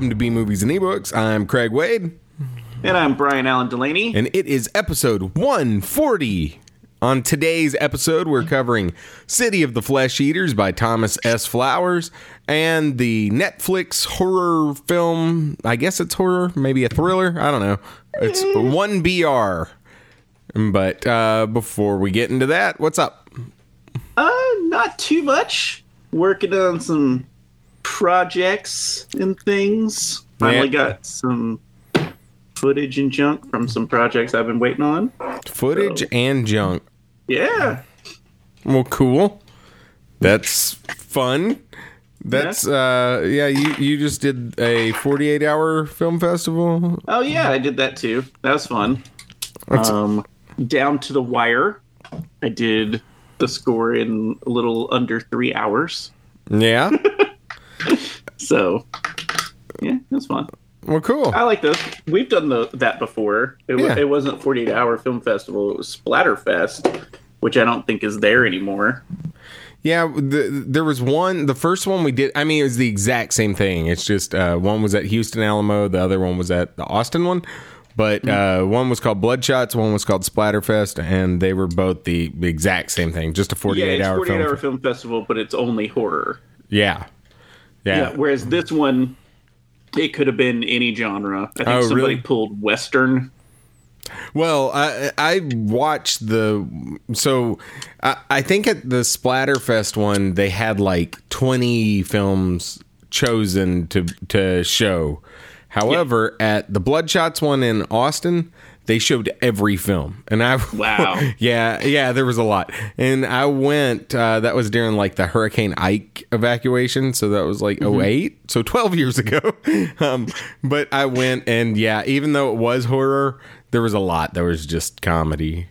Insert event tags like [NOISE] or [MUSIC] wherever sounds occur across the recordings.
Welcome to B Movies and Ebooks. I'm Craig Wade, And I'm Brian Allen Delaney. and it is episode 140. On today's episode, we're covering City of the Flesh Eaters by Thomas S. Flowers and the Netflix horror film. I guess it's horror, maybe a thriller. I don't know. It's 1BR. But uh, before we get into that, what's up? Uh, not too much. Working on some projects and things. Finally Yeah. got some footage and junk from some projects I've been waiting on. Footage and junk. Yeah. Well, cool. That's fun. That's uh yeah, you you just did a 48 hour film festival. Oh yeah, I did that too. That was fun. That's- Um, down to the wire. I did the score in a little under three hours. Yeah. [LAUGHS] [LAUGHS] So yeah, it was fun. Well, cool. I like this. We've done the, that before. It, Yeah. it wasn't 48 Hour Film Festival. It was Splatterfest, which I don't think is there anymore. Yeah, the, there was one. The first one we did. I mean, it was the exact same thing. It's just uh, one was at Houston Alamo, the other one was at the Austin one. But uh, one was called Bloodshots, one was called Splatterfest, and they were both the exact same thing. Just a Yeah, forty-eight it's hour 48 film. Hour Film Festival, but it's only horror. Yeah. Yeah. yeah, Whereas this one, it could have been any genre. I think Oh, somebody really? pulled Western. Well, I I watched the so I, I think at the Splatterfest one they had like twenty films chosen to to show. However, at the Bloodshots one in Austin, they showed every film, and I Wow. [LAUGHS] yeah yeah there was a lot, and I went. Uh, that was during like the Hurricane Ike evacuation, so that was like oh eight, so twelve years ago. [LAUGHS] um, but I went, and yeah, even though it was horror, there was a lot that was just comedy.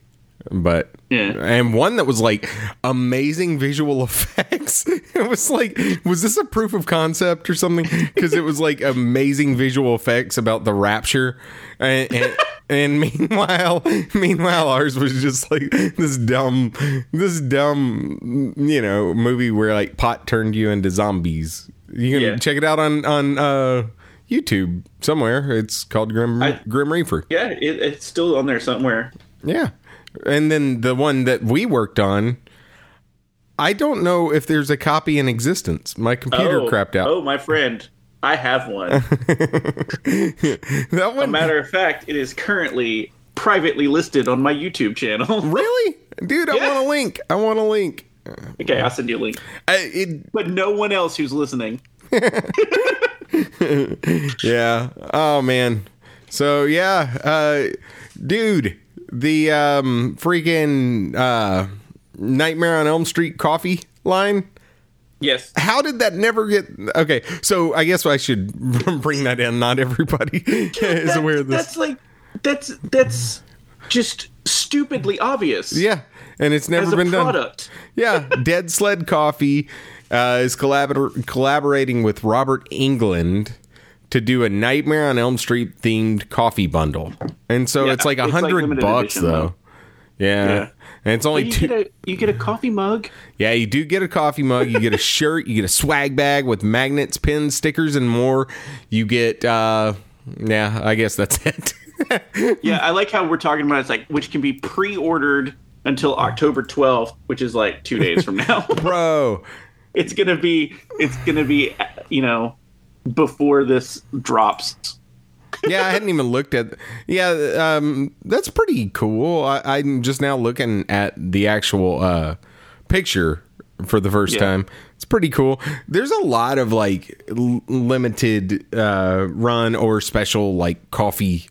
But Yeah. and one that was like amazing visual [LAUGHS] effects. It was like, was this a proof of concept or something? Because it was like amazing visual effects about the rapture, and, and, and meanwhile, [LAUGHS] meanwhile, ours was just like this dumb, this dumb, you know, movie where like pot turned you into zombies. You can Yeah. check it out on on uh, YouTube somewhere. It's called Grim I- Grim Reaper. Yeah, it, it's still on there somewhere. Yeah. And then the one that we worked on, I don't know if there's a copy in existence. My computer oh, crapped out. Oh, my friend. I have one. [LAUGHS] that one. A matter of fact, it is currently privately listed on my YouTube channel. [LAUGHS] really? Dude, I Yeah. want a link. I want a link. okay, I'll send you a link. I, it But no one else who's listening. [LAUGHS] yeah. Oh man. So yeah, uh dude, the um freaking uh Nightmare on Elm Street coffee line? Yes. how did that never get okay so i guess i should [LAUGHS] bring that in. Not everybody [LAUGHS] is aware of this. That's like that's that's just stupidly obvious. yeah and it's never As a been done. yeah [LAUGHS] dead sled coffee uh, is collabor- collaborating with robert englund to do a nightmare on elm street themed coffee bundle and so Yeah, it's like a it's like hundred bucks edition, though though. yeah. Yeah. and it's only You two get a you get a coffee mug. Yeah, you do get a coffee mug, you get a [LAUGHS] shirt, you get a swag bag with magnets, pins, stickers, and more. You get uh yeah, I guess that's [LAUGHS] it. Yeah, I like how we're talking about it's like which can be pre-ordered until October 12th, which is like 2 days from now. [LAUGHS] Bro. it's going to be it's going to be you know before this drops. Yeah, I hadn't even looked at Yeah, um that's pretty cool. I, I'm just now looking at the actual uh picture for the first Yeah. time. It's pretty cool. There's a lot of like l- limited uh run or special like coffee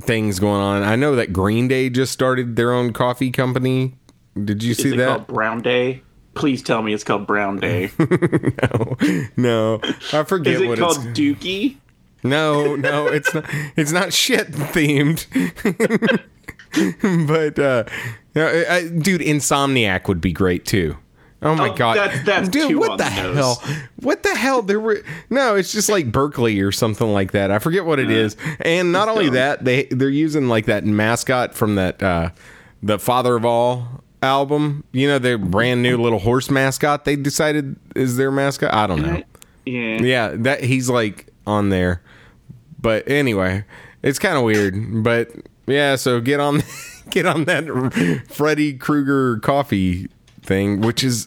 things going on. I know that Green Day just started their own coffee company. Did you Is see it that? called Brown Day? Please tell me it's called Brown Day. [LAUGHS] no, no, I forget Is it what called it's. Dookie? No, no, it's not. It's not shit themed. [LAUGHS] but uh, I, I, dude, Insomniac would be great too. Oh my Oh, god, that's- that's dude! what the the hell? nose. What the hell? There were no. It's just like Berkeley or something like that. I forget what it is. And not only dumb. that, they they're using like that mascot from that uh, the Father of All album. You know, their brand new little horse mascot. They decided is their mascot. I don't know. Yeah. Yeah, that he's like on there. But anyway, it's kind of weird. But yeah, so get on [LAUGHS] get on that Freddy Krueger coffee thing, which is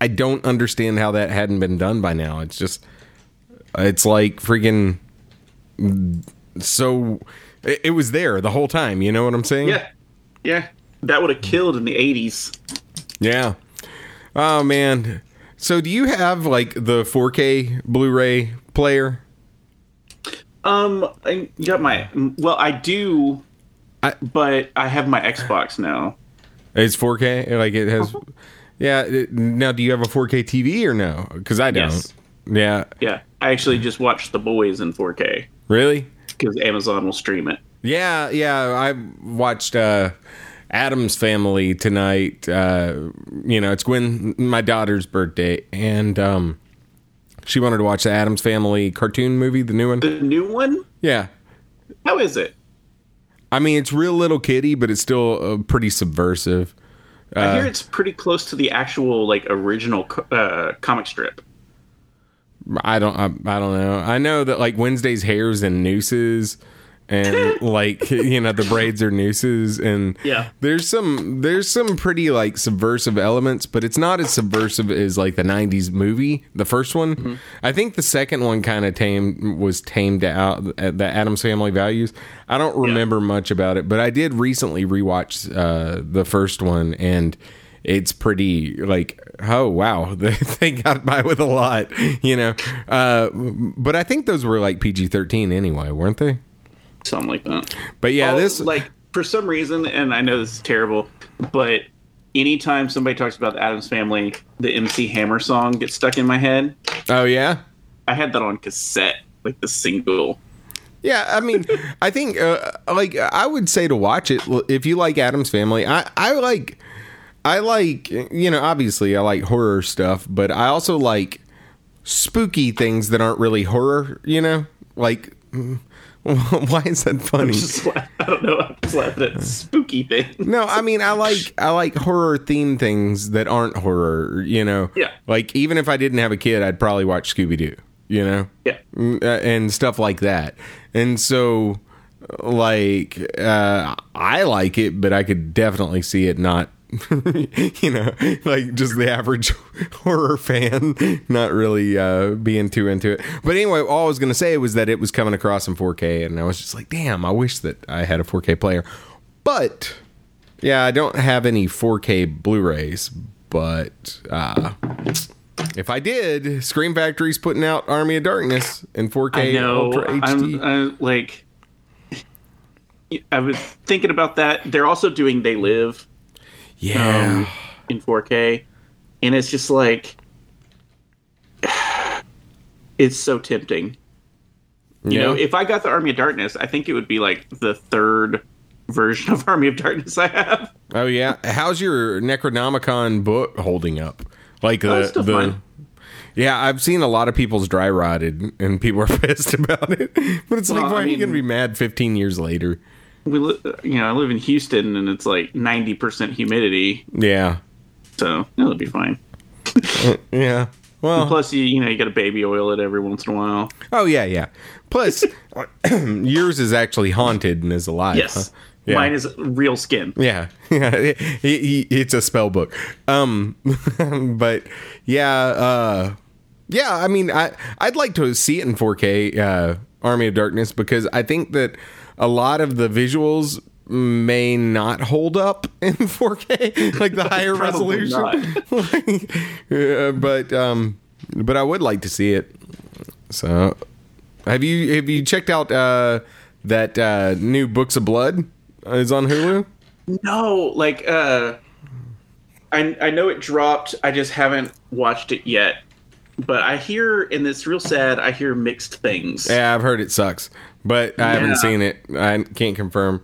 I don't understand how that hadn't been done by now. It's just it's like freaking so it, it was there the whole time, you know what I'm saying? Yeah, yeah, that would have killed in the '80s. Yeah. Oh man. So do you have like the 4K Blu-ray player? Um, I got my well, I do, I- but I have my Xbox now. It's 4K. Like it has. Uh-huh. Yeah. it- now, do you have a 4K TV or no? Because I don't. Yes. Yeah. Yeah, I actually just watched The Boys in 4K Really? because Amazon will stream it. Yeah. Yeah. I watched uh, Addams Family tonight. Uh, you know, it's Gwen, my daughter's birthday, and um, she wanted to watch the Addams Family cartoon movie, the new one. The new one, Yeah. how is it? I mean, it's real little kitty, but it's still uh, pretty subversive. I hear it's pretty close to the actual like original co- uh, comic strip. I don't. I, I don't know. I know that like Wednesday's hairs and nooses, and [LAUGHS] like you know the braids are nooses, and Yeah. there's some there's some pretty like subversive elements, but it's not as subversive as like the '90s movie, the first one. Mm-hmm. I think the second one kind of tamed was tamed out the Addams Family values. I don't remember much about it, but I did recently rewatch uh, the first one and it's pretty like oh wow [LAUGHS] they got by with a lot you know uh but i think those were like pg-13 anyway weren't they Something like that. but yeah Oh, this like for some reason, and I know this is terrible, but anytime somebody talks about the Addams Family, the MC Hammer song gets stuck in my head. oh yeah I had that on cassette, like the single. yeah i mean [LAUGHS] i think uh, like i would say to watch it if you like addams family i i like i like you know obviously i like horror stuff but i also like spooky things that aren't really horror you know like [LAUGHS] why is that funny Just I don't know. I'm just laughing at spooky thing. No, I mean I like I like horror themed things that aren't horror. You know, Yeah. Like even if I didn't have a kid, I'd probably watch Scooby Doo. You know, Yeah. Mm, uh, and stuff like that. And so, like, uh, I like it, but I could definitely see it not. [LAUGHS] you know, like just the average [LAUGHS] horror fan, not really uh, being too into it. But anyway, all I was going to say was that it was coming across in 4K, and I was just like, damn, I wish that I had a 4K player. But yeah, I don't have any 4K Blu-rays, but uh, if I did, Scream Factory's putting out Army of Darkness in 4K I know. Ultra HD. I'm, I'm like, I was thinking about that. They're also doing They Live yeah, um, in 4K, and it's just like, [SIGHS] it's so tempting. You know, if I got the Army of Darkness, I think it would be like the third version of [LAUGHS] Army of Darkness I have. oh yeah. How's your Necronomicon book holding up? Like Oh, the it's still the. fine. Yeah, I've seen a lot of people's dry rotted, and people are [LAUGHS] pissed about it. But it's like, why I are you gonna be mad 15 years later? We, li- you know, I live in Houston, and it's like 90% humidity, Yeah, so it'll be fine. yeah. Well, Plus, you you know, you got to baby oil it every once in a while. oh yeah, yeah. Plus, [CLEARS THROAT] yours is actually haunted and is alive. Yes, huh? Yeah. mine is real skin. Yeah, [LAUGHS] yeah, it- it- it's a spell book. Um, [LAUGHS] but yeah, uh, yeah. I mean, I I'd like to see it in 4K, uh, Army of Darkness, because I think that a lot of the visuals may not hold up [LAUGHS] in 4K, like the [LAUGHS] higher resolution. Uh, [LAUGHS] but um, but I would like to see it. So, have you have you checked out uh, that uh, new Books of Blood? Uh, Is on Hulu. No, like uh I I know it dropped. I just haven't watched it yet. But I hear and it's real sad, I hear mixed things. Yeah, I've heard it sucks, but I haven't seen it. I can't confirm.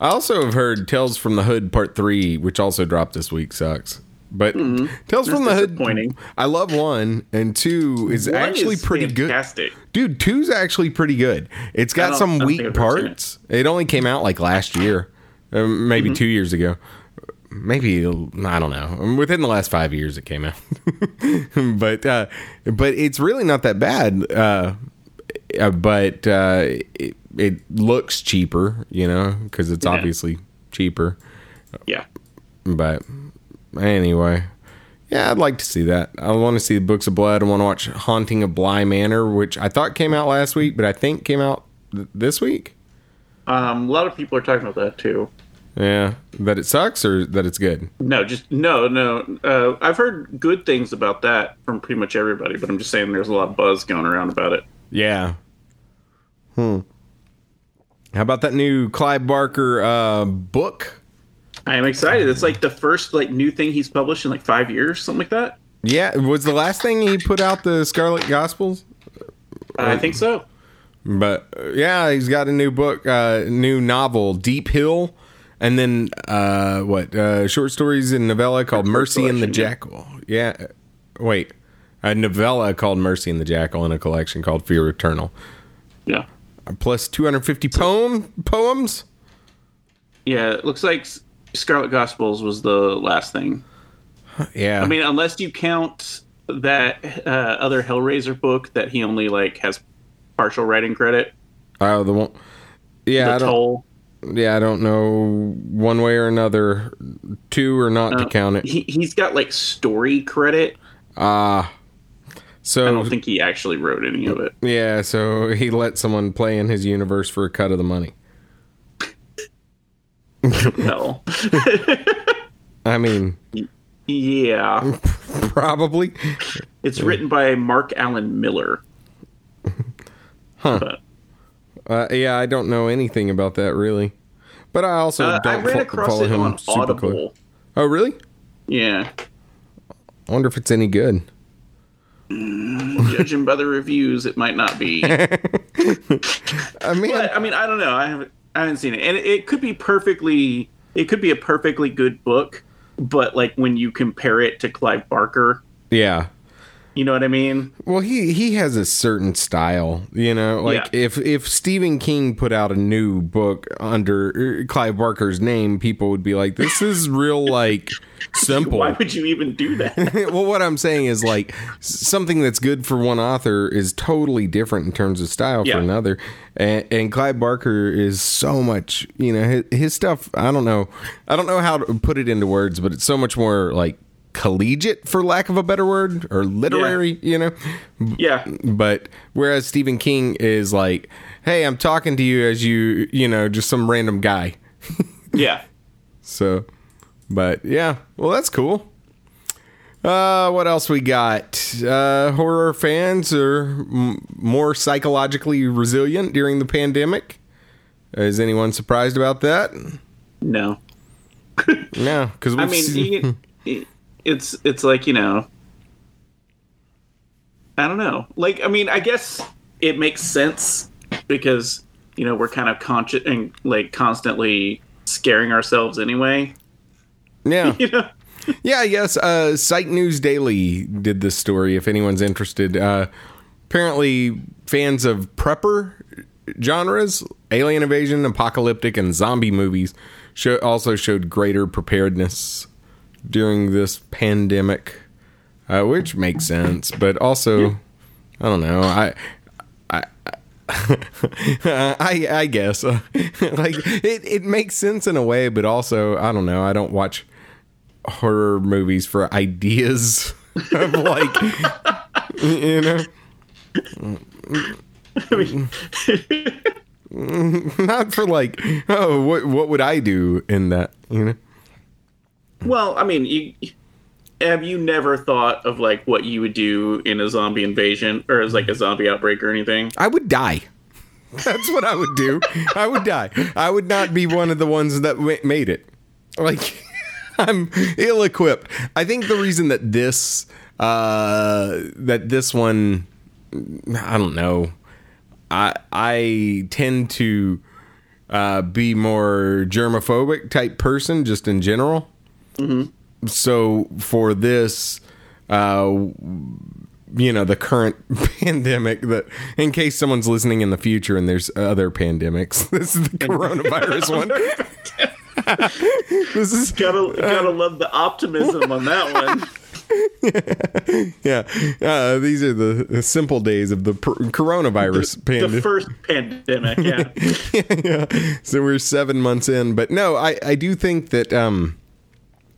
I also have heard Tales from the Hood Part Three, which also dropped this week, sucks. But Tales from the Hood, Mm-hmm. I love one, and two is One actually is pretty fantastic. good. Dude, two's actually pretty good. It's got some weak think I've ever seen parts. It. only came out like last year, um, maybe Mm-hmm. two years ago. Maybe I don't know. Within the last five years, it came out, [LAUGHS] but uh, but it's really not that bad. Uh, uh, but uh, it, it looks cheaper, you know, because it's Yeah. obviously cheaper. Yeah. But anyway, yeah, I'd like to see that. I want to see the Books of Blood. I want to watch Haunting of Bly Manor, which I thought came out last week, but I think came out th- this week. Um, a lot of people are talking about that too. Yeah, that it sucks or that it's good. No, just no, no. Uh, I've heard good things about that from pretty much everybody, but I'm just saying there's a lot of buzz going around about it. Yeah. Hmm. How about that new Clive Barker uh, book? I am excited. It's like the first like new thing he's published in like five years, something like that. Yeah, was the last thing he put out the Scarlet Gospels? I think so. But yeah, he's got a new book, uh, new novel, Deep Hill, and then uh, what? Uh, short stories and novella called Mercy and the. Jackal. Yeah, wait, a novella called Mercy and the Jackal, and a collection called Fear Eternal. Yeah. Plus 250 poem poems. Yeah, it looks like Scarlet Gospels was the last thing. Yeah, I mean, unless you count that uh, other Hellraiser book that he only like has partial writing credit. oh the one. Yeah, The I don't. Toll. Yeah, I don't know one way or another, to or not to Uh, count it. He he's got like story credit. Ah, I don't think he actually wrote any of it. yeah, so he let someone play in his universe for a cut of the money. No. [LAUGHS] [LAUGHS] I mean, yeah. [LAUGHS] probably. It's written by Mark Alan Miller. Huh. Uh, yeah, I don't know anything about that really, but I also uh, don't ran fo- across follow it him on super Audible. close. Oh, really? Yeah. I wonder if it's any good. Mm, judging by the reviews, it might not be. [LAUGHS] I mean, But I mean, I don't know. I haven't I haven't seen it, and it, it could be perfectly. It could be a perfectly good book, but like when you compare it to Clive Barker, yeah. You know what I mean? Well, he he has a certain style, you know. Like Yeah. if if Stephen King put out a new book under uh, Clive Barker's name, people would be like, "This is real like [LAUGHS] simple." Why would you even do that? [LAUGHS] well, what I'm saying is like something that's good for one author is totally different in terms of style Yeah. for another. And, and Clive Barker is so much, you know, his, his stuff. I don't know, I don't know how to put it into words, but it's so much more like collegiate, for lack of a better word, or literary, you know. yeah, But whereas Stephen King is like, "Hey, I'm talking to you as you, you know, just some random guy." [LAUGHS] yeah. So, but yeah, well, that's cool. Uh, what else we got? Uh, horror fans are m- more psychologically resilient during the pandemic. Is anyone surprised about that? No, No, because [LAUGHS] I mean, you, [LAUGHS] it- it's it's like you know, I don't know. Like, I mean, I guess it makes sense because you know we're kind of conscious and like constantly scaring ourselves anyway. yeah, [LAUGHS] You know. yeah. Yes. Uh, Psych News Daily did this story. If anyone's interested, uh, apparently fans of prepper genres, alien invasion, apocalyptic, and zombie movies, show, also showed greater preparedness during this pandemic, uh, which makes sense. But also, I don't know. I. I, I [LAUGHS] I guess uh, [LAUGHS] like it, it makes sense in a way, but also I don't know. I don't watch horror movies for ideas [LAUGHS] of like you know not for like oh what what would I do in that you know Well, I mean, you have you never thought of like what you would do in a zombie invasion or as like a zombie outbreak or anything? I would die. [LAUGHS] That's what I would do. I would die. I would not be one of the ones that ma- made it. Like [LAUGHS] I'm ill equipped. I think the reason that this uh that this one I don't know. I I tend to uh be more germophobic type person just in general. So for this uh you know the current [LAUGHS] pandemic that in case someone's listening in the future and there's other pandemics [LAUGHS] this is the coronavirus one [LAUGHS] this is Gotta gotta love the optimism on that one. yeah, uh, these are the, the simple days of the pr- coronavirus pandemic. The first pandemic, yeah. yeah. So we're seven months in, but no, I I do think that um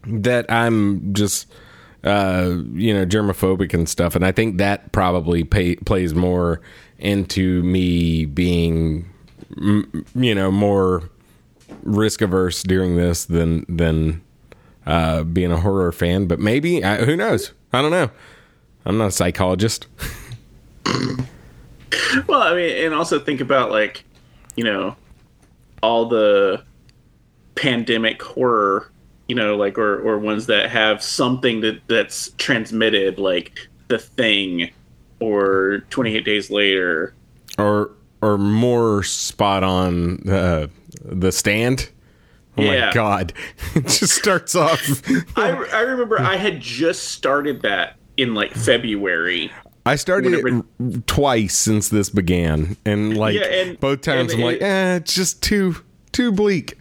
that I'm just uh you know germophobic and stuff, and I think that probably pay, plays more into me being you know more risk averse during this than than uh being a horror fan. But maybe I, who knows? I don't know. I'm not a psychologist. [LAUGHS] Well, I mean, and also think about like, you know, all the pandemic horror, you know, like or or ones that have something that that's transmitted, like The Thing or Twenty Eight Days Later. or or more spot on uh, the stand. Oh my god! [LAUGHS] it just starts off. [LAUGHS] I I remember I had just started that in like February. I started it twice since this began, and like Yeah, and- both times, and I'm like, it- eh, it's just too too bleak.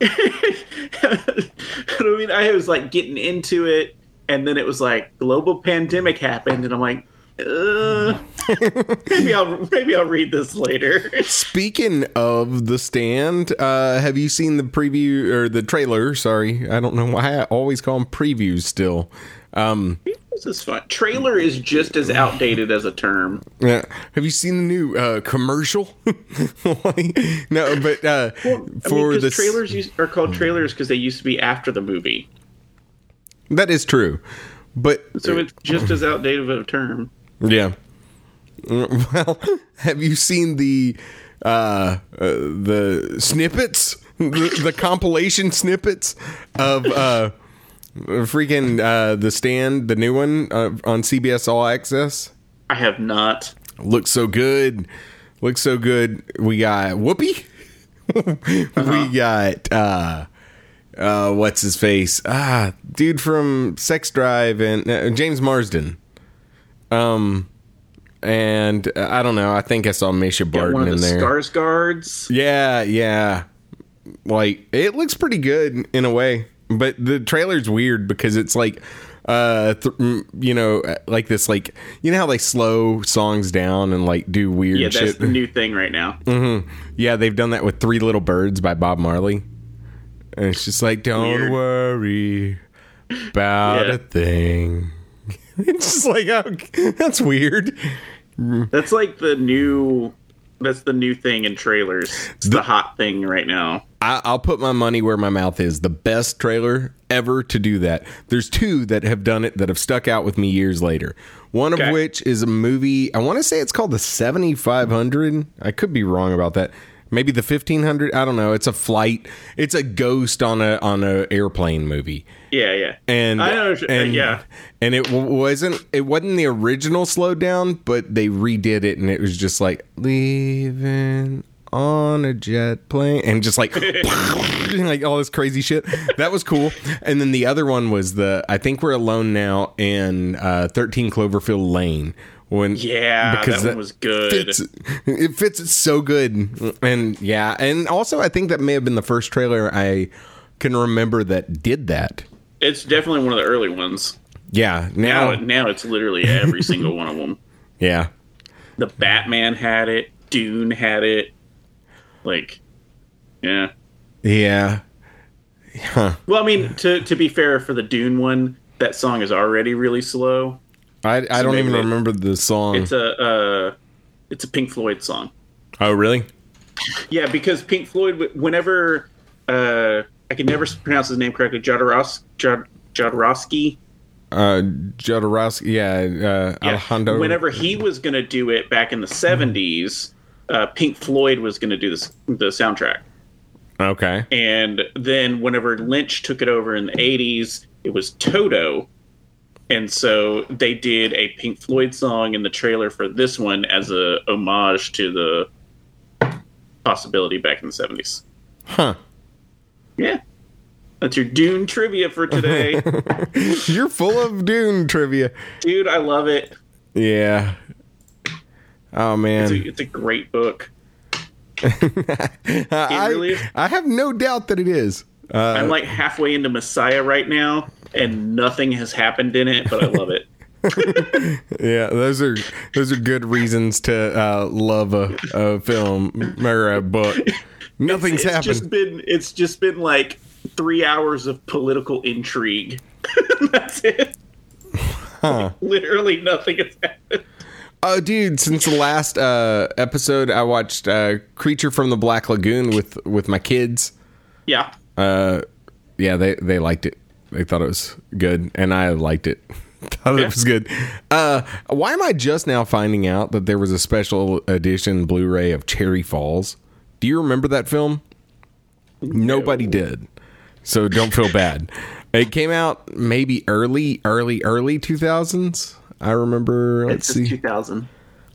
I mean, I was like getting into it, and then it was like global pandemic happened, and I'm like, uh, [LAUGHS] maybe I'll maybe I'll read this later. Speaking of the stand, uh, have you seen the preview or the trailer? Sorry, I don't know why I always call them previews. Still, um, this is fun. Trailer is just as outdated as a term. Yeah. Have you seen the new uh, commercial? [LAUGHS] No, but uh, I mean, the trailers used, are called trailers because they used to be after the movie, that is true. But so it's just as outdated of a term. yeah. Well, [LAUGHS] have you seen the uh, uh, the snippets, [LAUGHS] the, the compilation snippets of uh, freaking uh, the stand, the new one uh, on CBS All Access? I have not. looks so good. Looks so good. We got whoopi? [LAUGHS] We got uh uh what's his face? Ah dude from sex drive and uh, james marsden. Um and uh, i don't know. I think i saw mischa barton one of in the there. Stars guards. yeah yeah. Like it looks pretty good in a way but the trailer's weird because it's like uh th- you know like this like you know how they slow songs down and like do weird Yeah, that's shit the new thing right now. yeah they've done that with three little birds by bob marley and it's just like don't Weird. worry about Yeah. a thing [LAUGHS] it's just like oh, that's weird That's like the new. That's the new thing in trailers. It's the, hot thing right now. I, I'll put my money where my mouth is. The best trailer ever to do that. There's two that have done it that have stuck out with me years later. One of which is a movie. I want to say it's called the 7500. I could be wrong about that. Maybe the 1500. I don't know. It's a flight. It's a ghost on a on a airplane movie. Yeah, yeah. And I know. and, yeah, and it wasn't it wasn't the original slowed down, but they redid it, and it was just like leaving on a jet plane, and just like [LAUGHS] [LAUGHS] like all this crazy shit. That was cool. And then the other one was the I think we're alone now in uh, Thirteen Cloverfield Lane. When yeah. because that one was good. fits, it fits it so good, and yeah, and also I think that may have been the first trailer I can remember that did that. It's definitely one of the early ones. Yeah, Now, now, now it's literally every single one of them. [LAUGHS] yeah. The Batman had it. Dune had it. Like, yeah. Yeah. huh. Well, I mean, to to be fair, for the Dune one, that song is already really slow. I, I don't even they- remember the song. It's a uh, it's a Pink Floyd song. oh, really? Yeah, because Pink Floyd, whenever uh, I can never pronounce his name correctly, Jodorowsky, Jod, Jodorowsky. Uh, Jodorowsky, yeah, uh, Yeah, Alejandro. Whenever he was going to do it back in the seventies, uh, Pink Floyd was going to do this the soundtrack, Okay. and then whenever Lynch took it over in the eighties, it was Toto, and so they did a Pink Floyd song in the trailer for this one as a homage to the possibility back in the seventies. Huh. Yeah. That's your Dune trivia for today. [LAUGHS] You're full of Dune trivia. Dude, I love it. Yeah. Oh It's man, a, it's a great book. [LAUGHS] I, really. I have no doubt that it is. Uh, I'm like halfway into Messiah right now, and nothing has happened in it, but I love it. [LAUGHS] Yeah, those are those are good reasons to uh, love a, a film or a book. [LAUGHS] Nothing's it's happened. just been it's just been like three hours of political intrigue. [LAUGHS] That's it. Literally nothing has happened. Oh, dude! Since the last uh, episode, I watched uh, "Creature from the Black Lagoon" with with my kids. Yeah. Uh, yeah, they they liked it. They thought it was good, and I liked it. [LAUGHS] thought Yeah. it was good. Uh, why am I just now finding out that there was a special edition Blu-ray of Cherry Falls? Do you remember that film? Nobody did, so don't feel bad. [LAUGHS] It came out maybe early, early, early two thousands. I remember. Let's It's see. 2000.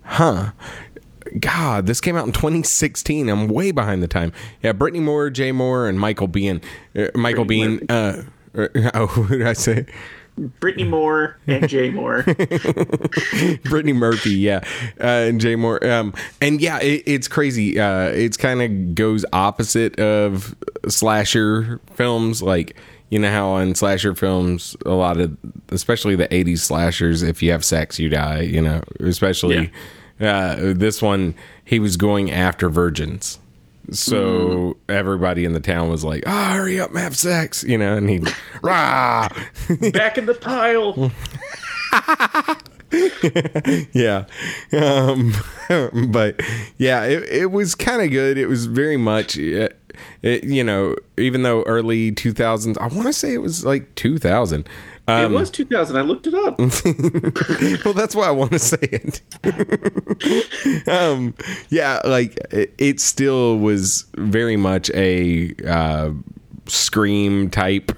Huh. God, this came out in 2016. I'm way behind the time. Yeah, Brittany Moore, Jay Mohr, and Michael Biehn. Uh, Michael Brittany Biehn. Uh, oh, what did I say? Brittany Moore and Jay Mohr. [LAUGHS] Brittany Murphy, yeah, uh, and Jay Mohr. Um, and yeah, it, it's crazy. Uh, it's kind of goes opposite of slasher films. Like you know how on slasher films, a lot of, especially the '80s slashers, if you have sex, you die. You know, especially uh, this one, he was going after virgins. So everybody in the town was like, "Oh, hurry up and have sex," you know, and he, [LAUGHS] rah, [LAUGHS] Back in the pile. [LAUGHS] yeah. Um but yeah it, it was kind of good. It was very much uh, it, you know even though early 2000s i want to say it was like 2000 it was 2000. I looked it up. [LAUGHS] well that's why i want to say it [LAUGHS] um yeah like it, it still was very much a uh scream type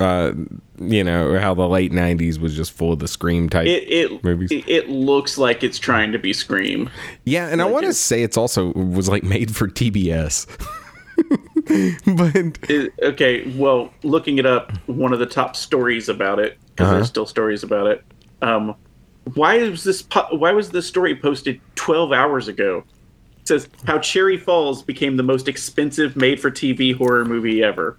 uh you know how the late 90s was just full of the scream type It it, Movies. it it looks like it's trying to be Scream. Yeah, and I want to say it's also was like made for TBS. [LAUGHS] [LAUGHS] but It- okay, well, looking it up, one of the top stories about it because Uh-huh. there's still stories about it. Um, why is this? Po- why was this story posted 12 hours ago? It says how Cherry Falls became the most expensive made-for-TV horror movie ever.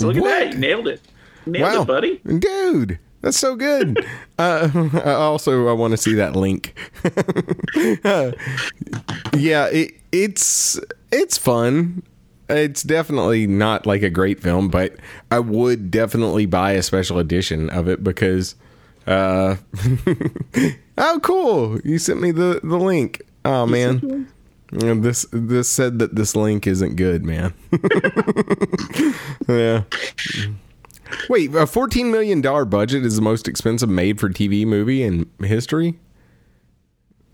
So look What? at that, you nailed it, nailed wow, it, buddy. dude, that's so good. [LAUGHS] uh, [LAUGHS] I also, I want to see that link. Uh, yeah, it, it's it's fun. It's definitely not like a great film, but I would definitely buy a special edition of it because. Uh, [LAUGHS] oh, cool! You sent me the the link. Oh man. And This this said that this link isn't good, man. [LAUGHS] yeah. Wait, a fourteen million dollar budget is the most expensive made for TV movie in history.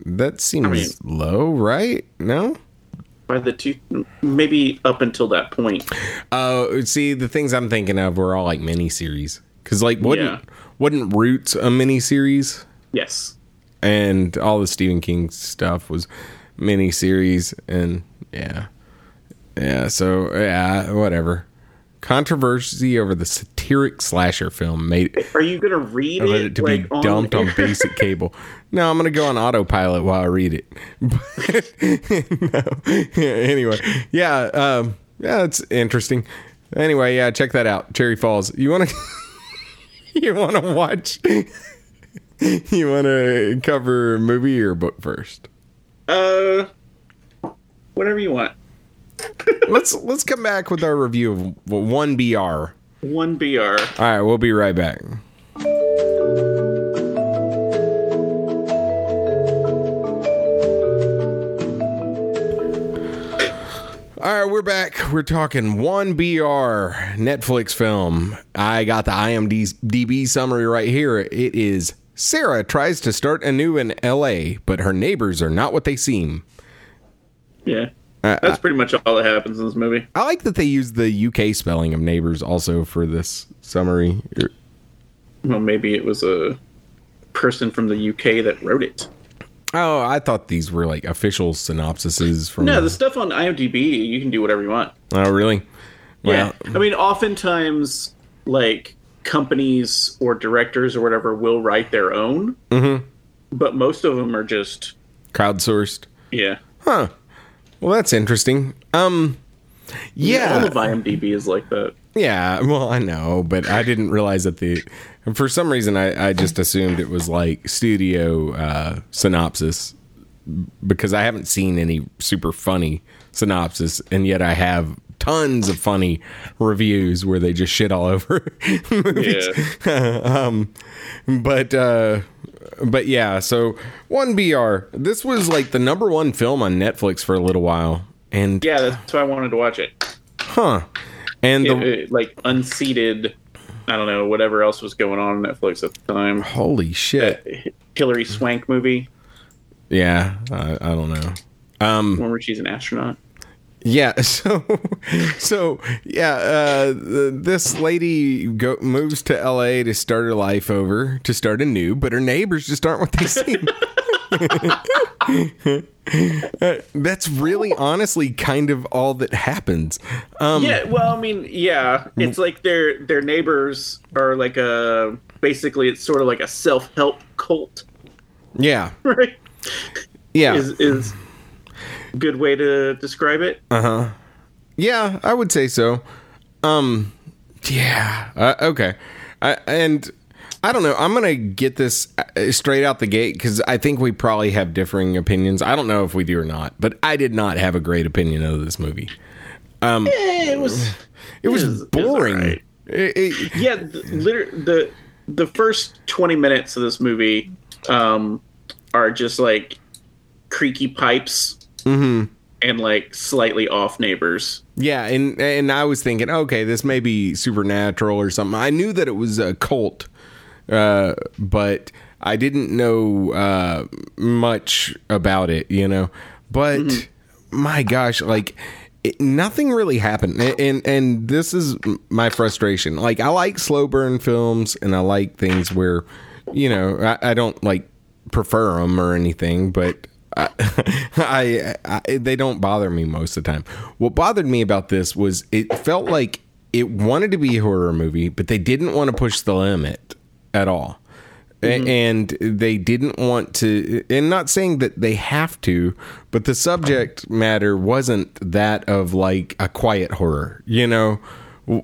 That seems mean- low, right? No. By the two, maybe up until that point. Uh, see, the things I'm thinking of were all like miniseries. Because like, wouldn't Yeah. wasn't Roots a miniseries? Yes. and all the Stephen King stuff was miniseries, and yeah, yeah. So yeah, whatever. Controversy over the satiric slasher film made Are you gonna read let it, it to like, be dumped on basic [LAUGHS] cable. No, I'm gonna go on autopilot while I read it. But, [LAUGHS] no. Anyway, yeah, um, yeah, it's interesting. Anyway, yeah, check that out. Cherry Falls. You want to? [LAUGHS] you want to watch? you want to cover movie or book first? Uh, whatever you want. Let's let's come back with our review of one BR. One BR. All right, we'll be right back. All right, we're back. We're talking 1BR Netflix film. I got the IMDb summary right here. It is Sarah tries to start anew in LA, but her neighbors are not what they seem. Yeah. Uh, That's pretty much all that happens in this movie. I like that they use the UK spelling of neighbors also for this summary. Well, maybe it was a person from the UK that wrote it. Oh, I thought these were like official synopsises from. No, the stuff on IMDb, you can do whatever you want. oh, really? Yeah. I mean, oftentimes, like, companies or directors or whatever will write their own, Mm-hmm. but most of them are just, crowdsourced. yeah. Huh. Well, that's interesting. Um, All Yeah, of IMDb is like that. yeah. Well, I know, but I didn't realize that the. For some reason, I, I just assumed it was like studio uh, synopsis because I haven't seen any super funny synopsis, and yet I have tons of funny reviews where they just shit all over [LAUGHS] movies. Yeah. [LAUGHS] but uh but yeah so one br this was like the number one film on netflix for a little while and Yeah, that's why I wanted to watch it. huh and It- the it, like unseated, I don't know, whatever else was going on on Netflix at the time. holy shit Hilary Swank movie, yeah I, I don't know um one where she's an astronaut. Yeah [LAUGHS] so so yeah uh th- this lady go, moves to la to start her life over to start anew but her neighbors just aren't what they seem. Uh, [LAUGHS] that's really honestly kind of all that happens. Um Yeah, well, I mean, yeah, it's like their their neighbors are like a basically it's sort of like a self help cult, yeah. [LAUGHS] Right? yeah. Is is good way to describe it. Uh huh. Yeah, I would say so. Um, yeah, uh, okay. I, and I don't know. I'm gonna get this uh, straight out the gate because I think we probably have differing opinions. I don't know if we do or not, but I did not have a great opinion of this movie. Eh, it was It was boring. It- it- yeah, the, liter- the the first twenty minutes of this movie um, are just like creaky pipes and like slightly off neighbors. yeah, and and I was thinking, okay, this may be supernatural or something. I knew that it was a cult, uh, but I didn't know uh, much about it, you know. But my gosh, like it, nothing really happened, and, and and this is my frustration. Like I like slow burn films, and I like things where, you know, I, I don't like prefer them or anything, but. I, [LAUGHS] I, I they don't bother me most of the time. What bothered me about this was it felt like it wanted to be a horror movie, but they didn't want to push the limit at all. A- mm-hmm. And they didn't want to, and not saying that they have to, but the subject matter wasn't that of like a quiet horror, you know?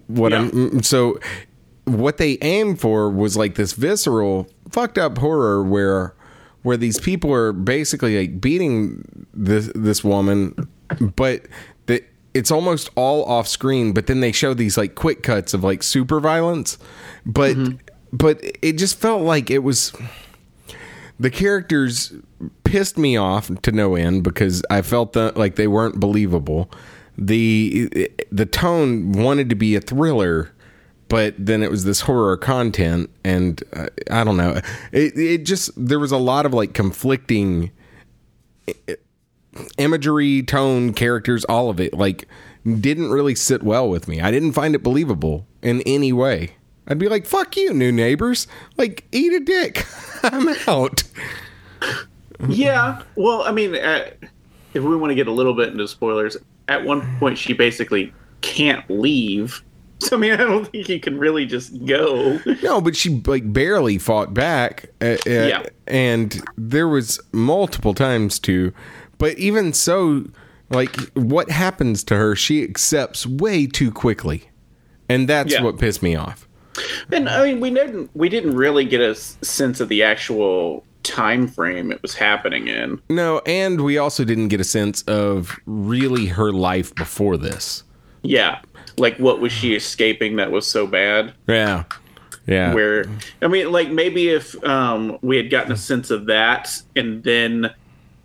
What Yeah. I'm so what they aimed for was like this visceral, fucked up horror where where these people are basically like beating this this woman, but the, it's almost all off screen. But then they show these like quick cuts of like super violence, but mm-hmm. but it just felt like it was the characters pissed me off to no end because I felt that like they weren't believable. The the tone wanted to be a thriller, but then it was this horror content, and uh, I don't know. It it just there was a lot of like conflicting imagery, tone, characters, all of it. Like didn't really sit well with me. I didn't find it believable in any way. I'd be like, "Fuck you, new neighbors! Like, eat a dick. [LAUGHS] I'm out." Yeah. Well, I mean, uh, if we want to get a little bit into spoilers, at one point she basically can't leave. [LAUGHS] So I mean, I don't think you can really just go. No, but she like barely fought back. Uh, uh, Yeah. and there was multiple times too. But even so, like what happens to her, she accepts way too quickly, and that's Yeah. what pissed me off. And I mean, we didn't we didn't really get a sense of the actual time frame it was happening in. No, and we also didn't get a sense of really her life before this. Yeah. Like, what was she escaping that was so bad? Yeah, yeah. Where I mean, like maybe if um, we had gotten a sense of that, and then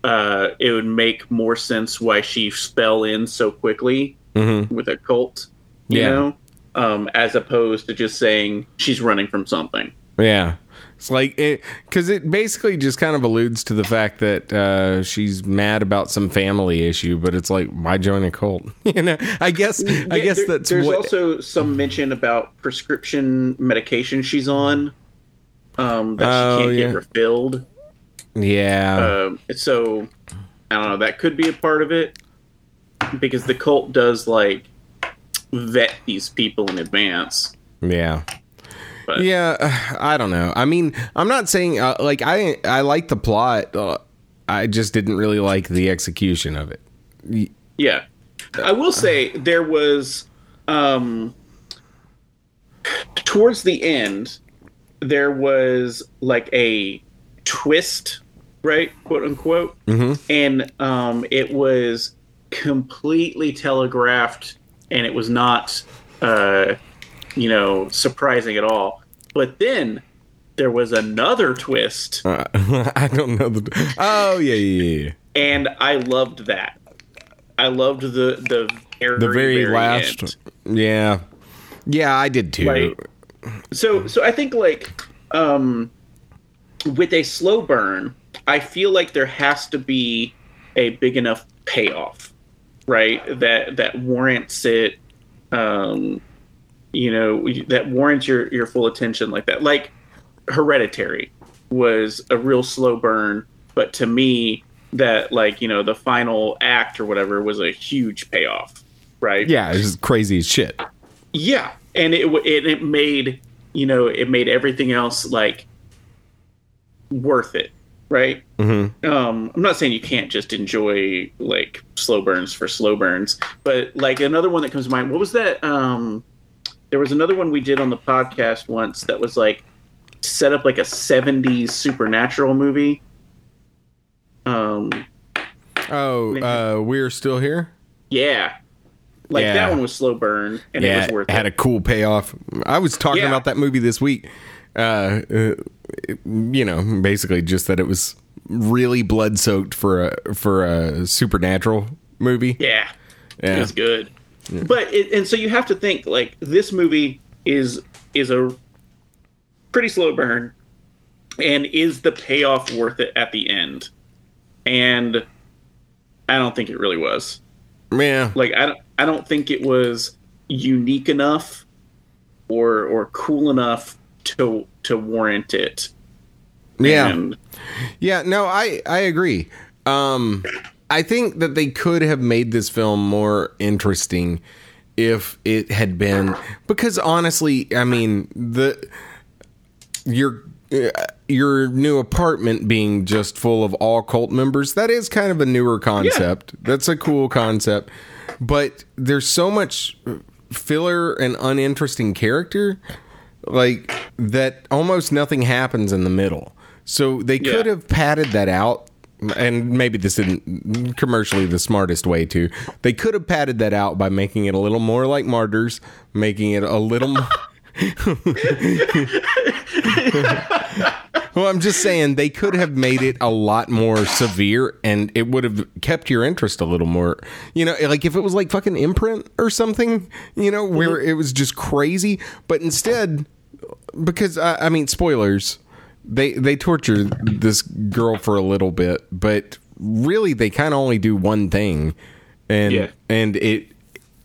uh, it would make more sense why she fell in so quickly with a cult. You Yeah. know, um, as opposed to just saying she's running from something. Yeah. It's like it because it basically just kind of alludes to the fact that uh, she's mad about some family issue, but it's like why join a cult? [LAUGHS] you know, I guess I guess there- that's there's what. also some mention about prescription medication she's on um, that Oh, she can't yeah. get refilled. yeah, Um, so I don't know. That could be a part of it because the cult does like vet these people in advance. yeah. But Yeah, [SIGHS] I don't know. I mean, I'm not saying uh, like I I like the plot. Uh, I just didn't really like the execution of it. Yeah, I will say there was um towards the end there was like a twist, right? quote unquote. mm-hmm. And um it was completely telegraphed and it was not uh you know surprising at all. But then there was another twist Uh, [LAUGHS] I don't know the. Oh yeah, yeah, yeah. and I loved that. I loved the the very, The very, last. end. Yeah, yeah, I did too. Right. So so I think like um with a slow burn, I feel like there has to be a big enough payoff, right? That that warrants it um you know that warrants your your full attention like that. Like Hereditary was a real slow burn, but to me that like, you know, the final act or whatever was a huge payoff, right? Yeah, it's just crazy as shit. Yeah, and it it, it made you know it made everything else like worth it, right? Mm-hmm. Um, I'm not saying you can't just enjoy like slow burns for slow burns, but like another one that comes to mind. What was that? Um, there was another one we did on the podcast once that was like set up like a 70s supernatural movie. Um, Oh, uh, we're still here. yeah. Like Yeah. that one was slow burn and it was worth had it. Had a cool payoff. I was talking Yeah. about that movie this week. Uh, uh, you know, basically just that it was really blood soaked for a for a supernatural movie. Yeah, Yeah. it was good. But it, and so you have to think like this movie is is a pretty slow burn, and is the payoff worth it at the end? And I don't think it really was. Yeah, Like I don't I don't think it was unique enough or or cool enough to to warrant it. yeah. And Yeah, no, I I agree. Um I think that they could have made this film more interesting if it had been because honestly, I mean, the your uh, your new apartment being just full of all cult members, that is kind of a newer concept. That's a cool concept. But there's so much filler and uninteresting character like that almost nothing happens in the middle. So they Yeah. could have padded that out and maybe this isn't commercially the smartest way to. They could have padded that out by making it a little more like Martyrs, making it a little more [LAUGHS] Well, I'm just saying they could have made it a lot more severe and it would have kept your interest a little more. You know, like if it was like fucking imprint or something, you know, where mm-hmm. it was just crazy, but instead because I, I mean spoilers, they they torture this girl for a little bit, but really they kind of only do one thing. And Yeah. and it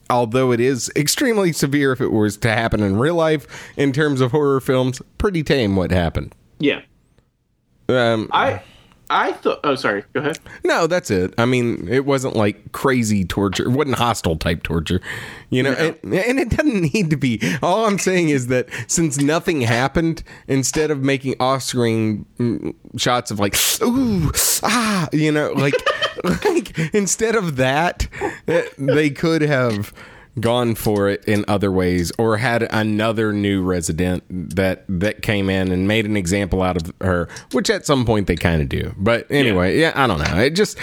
although it is extremely severe if it was to happen in real life in terms of horror films, pretty tame what happened. yeah, Um, I I thought. Oh, sorry. Go ahead. no, that's it. I mean, it wasn't like crazy torture. It wasn't Hostel type torture, you know. And, and it doesn't [LAUGHS] need to be. All I'm saying is that since nothing happened, instead of making off-screen mm, shots of like ooh ah, you know, like [LAUGHS] like instead of that, eh, they could have gone for it in other ways or had another new resident that that came in and made an example out of her which at some point they kind of do but anyway yeah. i don't know it just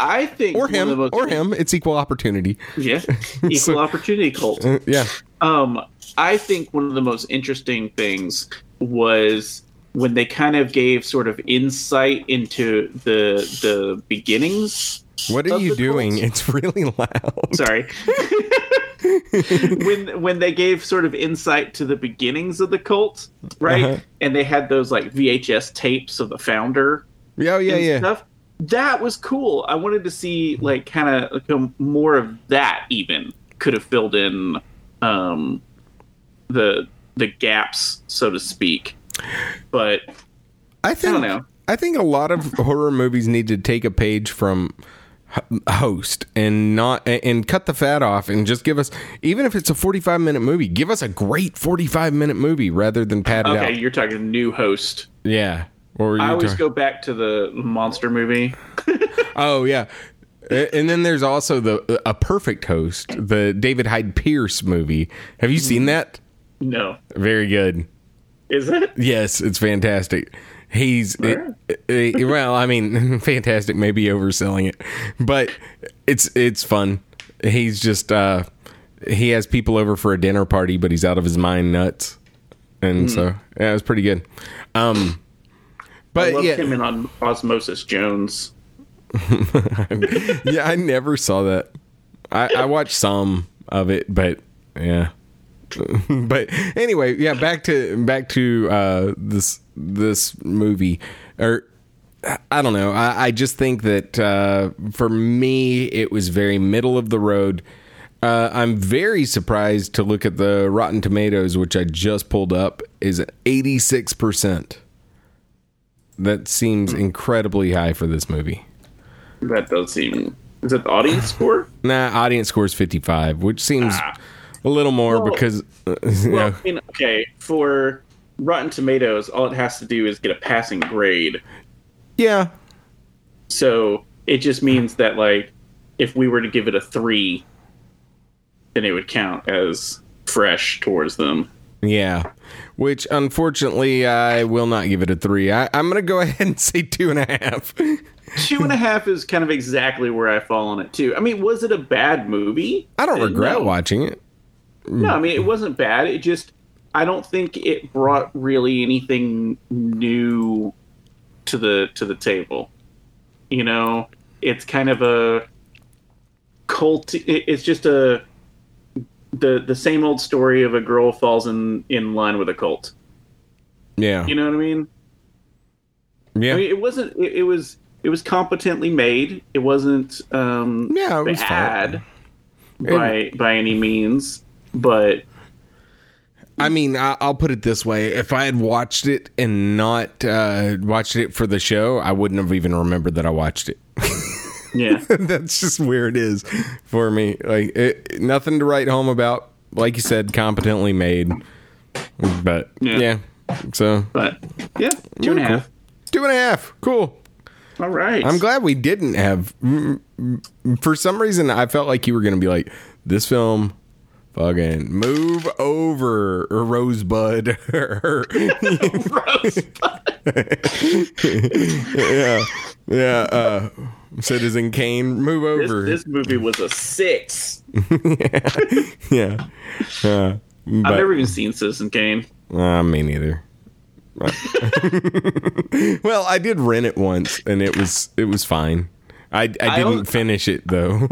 I think or one of the him or him it's equal opportunity Yeah, [LAUGHS] equal So- opportunity cult. [LAUGHS] yeah Um, I think one of the most interesting things was when they kind of gave sort of insight into the the beginnings. What are you doing cult. it's really loud Sorry. when when they gave sort of insight to the beginnings of the cult, right? Uh-huh. And they had those like VHS tapes of the founder yeah oh, yeah and yeah stuff. That was cool. I wanted to see like kind of more of that. Even could have filled in um, the the gaps, so to speak. But I think don't know. I think a lot of horror movies need to take a page from H- host and not and cut the fat off and just give us even if it's a 45 minute movie give us a great 45 minute movie rather than pad it okay, out you're talking new host. yeah or I always go back to the monster movie. [LAUGHS] oh yeah and then there's also the a perfect host, the David Hyde Pierce movie. Have you seen that? No, Very good. is it? Yes, it's fantastic. He's it- it- well, I mean, [LAUGHS] fantastic. Maybe overselling it, but it's it's fun. He's just uh he has people over for a dinner party, but he's out of his mind nuts, and so yeah, it was pretty good. Um, I but love yeah, him in on Osmosis Jones. [LAUGHS] yeah, I never saw that. I, I watched some of it, but yeah. [LAUGHS] but anyway, yeah, back to back to uh, this this movie, or I don't know. I, I just think that uh, for me, it was very middle of the road. Uh, I'm very surprised to look at the Rotten Tomatoes, which I just pulled up, is 86 percent. That seems incredibly high for this movie. That does seem. Is it the audience score? Nah, audience score is 55, which seems a little more Well- because [LAUGHS] uh, Well, I mean, okay, for Rotten Tomatoes, all it has to do is get a passing grade. yeah, So it just means that, like, if we were to give it a three, then it would count as fresh towards them. yeah. Which unfortunately, I will not give it a three. I, I'm going to go [LAUGHS] ahead and say two and a half. Two and a half is kind of exactly where I fall on it, too. I mean, was it a bad movie? I don't Uh, regret no. watching it. No, I mean, it wasn't bad. It just, I don't think it brought really anything new to the to the table. You know, it's kind of a cult. It's just a the the same old story of a girl falls in in line with a cult. Yeah, You know what I mean? yeah, I mean, it wasn't. It, it was. It was competently made. It wasn't um, Yeah, it was bad by by any means. But I mean, I, I'll put it this way: if I had watched it and not uh, watched it for the show, I wouldn't have even remembered that I watched it. yeah, [LAUGHS] That's just where it is for me. Like, it, nothing to write home about. Like you said, competently made. But Yeah. yeah, so but yeah, two and a Cool. half. two and a half. Cool. All right. I'm glad we didn't have. For some reason, I felt like you were going to be like, this film, fucking move over, or [LAUGHS] Rosebud. yeah, yeah. Uh, Citizen Kane, move over. this movie was a six. [LAUGHS] yeah, yeah. I've never even seen Citizen Kane. uh, me neither. [LAUGHS] well, I did rent it once, and it was it was fine. I I I didn't own- finish it though.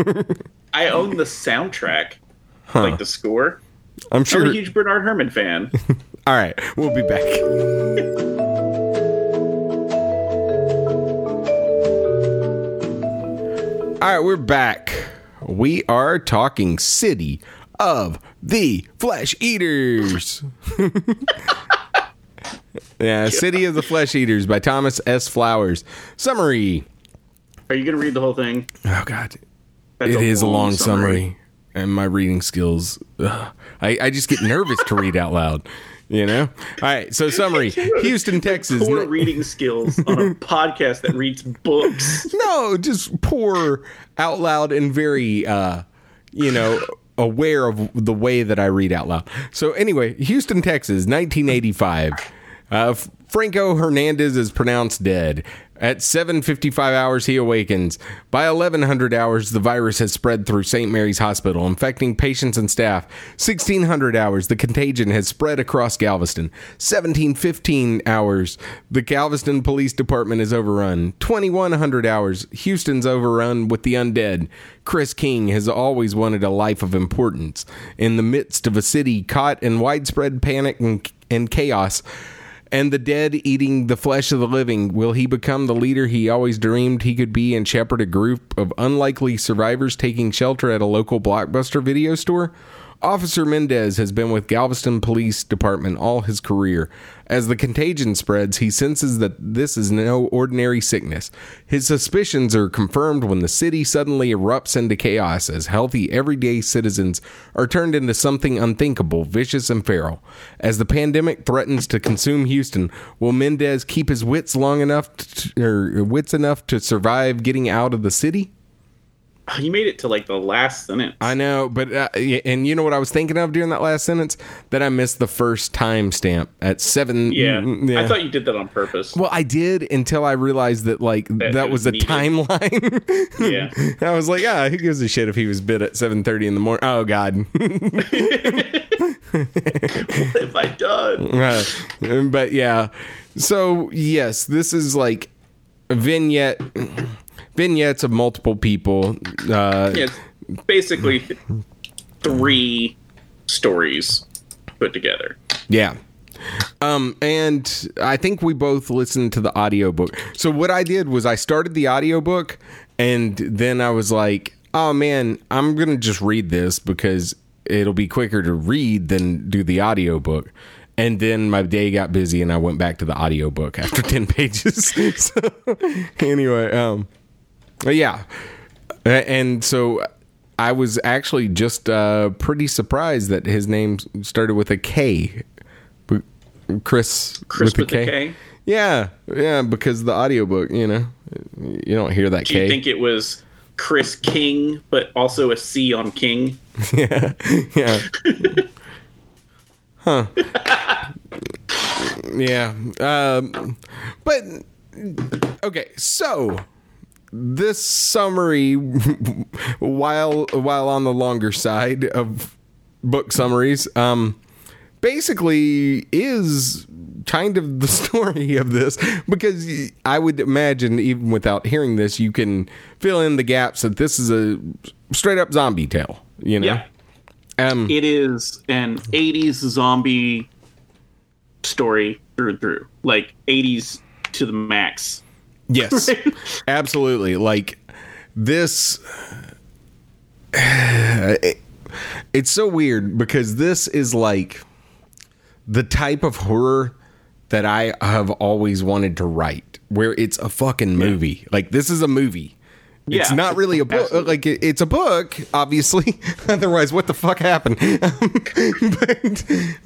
I own the soundtrack, like the score. I'm sure. I'm a huge Bernard Herrmann fan. [LAUGHS] All right, we'll be back. [LAUGHS] All right, we're back. We are talking City of the Flesh Eaters. [LAUGHS] yeah, City of the Flesh Eaters by Thomas S. Flowers. Summary. Are you gonna read the whole thing? Oh God, That's it is a long summary. And my reading skills. Ugh, [SIGHS] I, I just get nervous to read out loud. You know. All right. So summary: [LAUGHS] Houston, Texas. Poor [LAUGHS] reading skills on a podcast that reads books. No, just poor out loud and very, uh, you know, aware of the way that I read out loud. So anyway, Houston, Texas, 1985. Uh, Franco Hernandez is pronounced dead. At 7:55 hours, he awakens. By 1100 hours, the virus has spread through St. Mary's Hospital, infecting patients and staff. 1600 hours, the contagion has spread across Galveston. 1715 hours, the Galveston Police Department is overrun. 2100 hours, Houston's overrun with the undead. Chris King has always wanted a life of importance. In the midst of a city caught in widespread panic and, and chaos, and the dead eating the flesh of the living, will he become the leader he always dreamed he could be and shepherd a group of unlikely survivors taking shelter at a local blockbuster video store? Officer Mendez has been with Galveston Police Department all his career. As the contagion spreads, he senses that this is no ordinary sickness. His suspicions are confirmed when the city suddenly erupts into chaos as healthy, everyday citizens are turned into something unthinkable, vicious, and feral. As the pandemic threatens to consume Houston, will Mendez keep his wits long enough, to, or wits enough to survive getting out of the city? You made it to like the last sentence. I know, but uh, and you know what I was thinking of during that last sentence that I missed the first timestamp at seven. yeah. mm, I thought you did that on purpose. Well, I did until I realized that like that, it was was needed. timeline. yeah. [LAUGHS] I was like, ah, who gives a shit if he was bid at seven thirty in the morning? Oh God. [LAUGHS] what have I done? Uh, but yeah, so yes, this is like a vignette, vignettes of multiple people. Uh, Yeah, basically three stories put together. Yeah. Um, and I think we both listened to the audiobook. So what I did was I started the audiobook and then I was like, oh man, I'm going to just read this because it'll be quicker to read than do the audiobook. And then my day got busy and I went back to the audiobook after [LAUGHS] 10 pages. [LAUGHS] so, anyway, um, yeah. And so I was actually just uh, pretty surprised that his name started with a K. Chris, Chris with a K. Yeah, yeah, because the audiobook, you know, you don't hear that Do you think it was Chris King, but also a C on King? [LAUGHS] yeah, yeah. huh. yeah. Um, but okay, so this summary, [LAUGHS] while while on the longer side of book summaries, um, basically is kind of the [LAUGHS] story of this because I would imagine even without hearing this, you can fill in the gaps that this is a straight up zombie tale. You know. Yeah. Um, It is an 80s zombie story through and through. Like 80s to the max. Yes, [LAUGHS] absolutely. Like this, [SIGHS] it- it's so weird because this is like the type of horror that I have always wanted to write, where it's a fucking movie. Like this is a movie. Yeah. It's not really a book. absolutely. Like it- it's a book, obviously. [LAUGHS] Otherwise, what the fuck happened? [LAUGHS] but,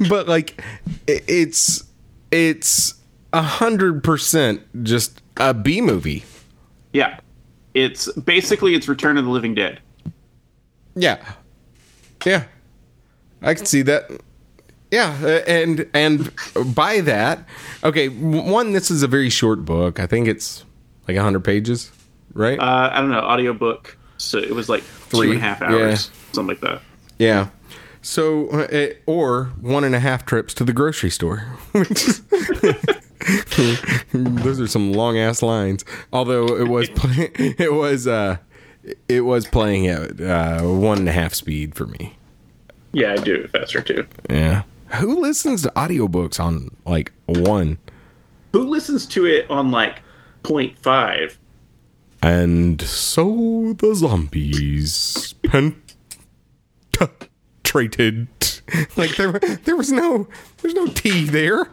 but like, it- it's it's a hundred percent just a B movie. Yeah. It's basically it's Return of the Living Dead. Yeah, yeah, I can see that. Yeah, and and by that, okay, one, this is a very short book. I think it's like hundred pages, right? Uh, I don't know, audiobook. So it was like two Three, and a half yeah. hours, something like that. Yeah. So, uh, or one and a half trips to the grocery store. [LAUGHS] [LAUGHS] [LAUGHS] Those are some long ass lines. Although it was, [LAUGHS] play- it was, uh, it was playing at uh, one and a half speed for me. Yeah, I do it faster too. Yeah. Who listens to audiobooks on like one? Who listens to it on like 0.5? And so the zombies penetrated. [LAUGHS] Like there, there was no, there's no T there.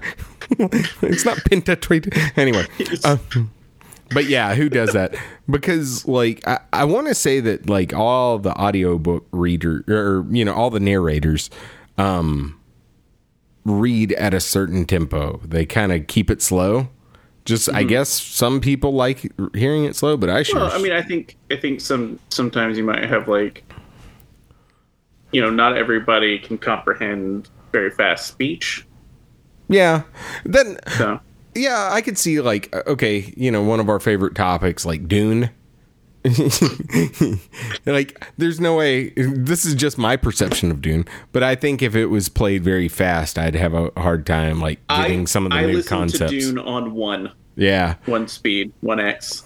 [LAUGHS] it's not penetrated. Anyway, uh, but yeah, who does that? Because like I, I want to say that like all the audiobook reader or you know all the narrators, um, read at a certain tempo. They kind of keep it slow. Just I guess some people like hearing it slow, but I sure. Well, I mean, I think I think some sometimes you might have like, you know, not everybody can comprehend very fast speech. Yeah. Then So yeah, I could see like uh, okay, you know, one of our favorite topics like Dune. [LAUGHS] like there's no way this is just my perception of Dune, but I think if it was played very fast, I'd have a hard time like getting I, some of the I new concepts. to Dune on one Yeah. one speed, one X.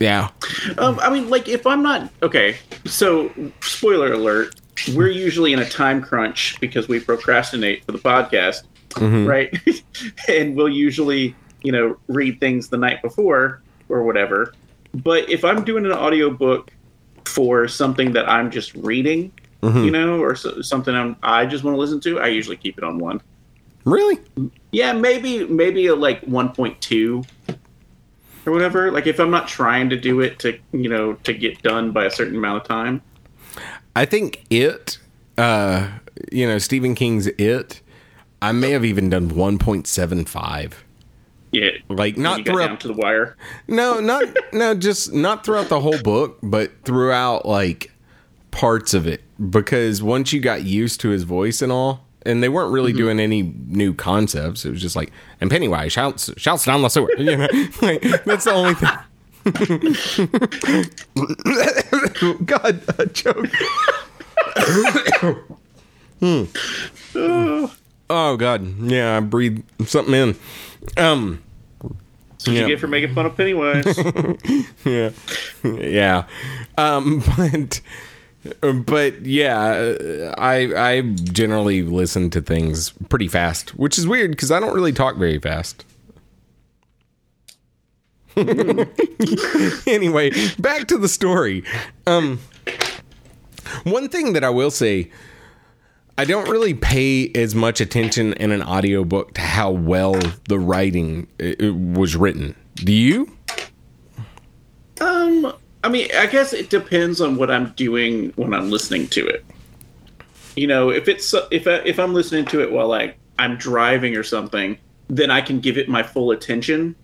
Yeah. Um, I mean, like if I'm not okay. So, spoiler alert: we're usually in a time crunch because we procrastinate for the podcast, right? [LAUGHS] and we'll usually, you know, read things the night before or whatever. But if I'm doing an audiobook for something that I'm just reading, you know, or so, something I'm, I just want to listen to, I usually keep it on one. Really? Yeah, maybe maybe a, like 1.2 or whatever. Like if I'm not trying to do it to you know to get done by a certain amount of time. I think it, uh, you know, Stephen King's It, I may have even done 1.75 Yeah, Like not throughout to the wire. No, not [LAUGHS] no, just not throughout the whole book, but throughout like parts of it. Because once you got used to his voice and all, and they weren't really doing any new concepts. It was just like, and Pennywise shouts shouts down the sewer. [LAUGHS] You know, like, that's the only thing. [LAUGHS] God, a joke. Hmm. Oh God, yeah, I breathed something in. Um, That's what Yeah. you get for making fun of Pennywise. [LAUGHS] yeah yeah um [LAUGHS] but but yeah i i generally listen to things pretty fast which is weird because i don't really talk very fast [LAUGHS] anyway back to the story um one thing that i will say i don't really pay as much attention in an audiobook to how well the writing uh, uh, was written do you um, I mean, I guess it depends on what I'm doing when I'm listening to it. You know, if it's if I, if I'm listening to it while like I'm driving or something, then I can give it my full attention.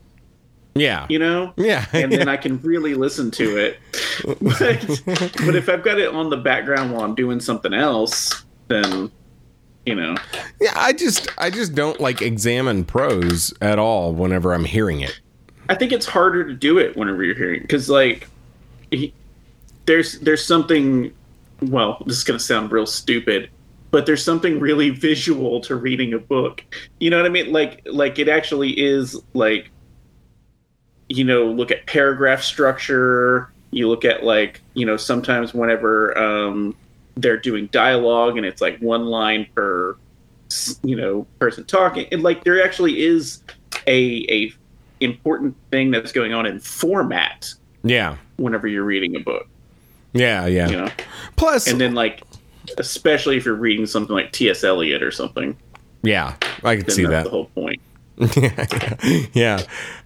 yeah You know, Yeah. and then [LAUGHS] I can really listen to it. But, [LAUGHS] but if I've got it on the background while I'm doing something else, then you know, Yeah, I just I just don't like examine prose at all whenever I'm hearing it. I think it's harder to do it whenever you're hearing because like he, there's there's something well this is going to sound real stupid but there's something really visual to reading a book. You know what i mean? Like like it actually is like you know look at paragraph structure you look at like you know sometimes whenever um they're doing dialogue and it's like one line per you know person talking and like there actually is a a important thing that's going on in format Yeah. whenever you're reading a book Yeah, yeah. you know Plus and then like especially if you're reading something like ts eliot or something yeah, I can see that's that. the whole point [LAUGHS] yeah.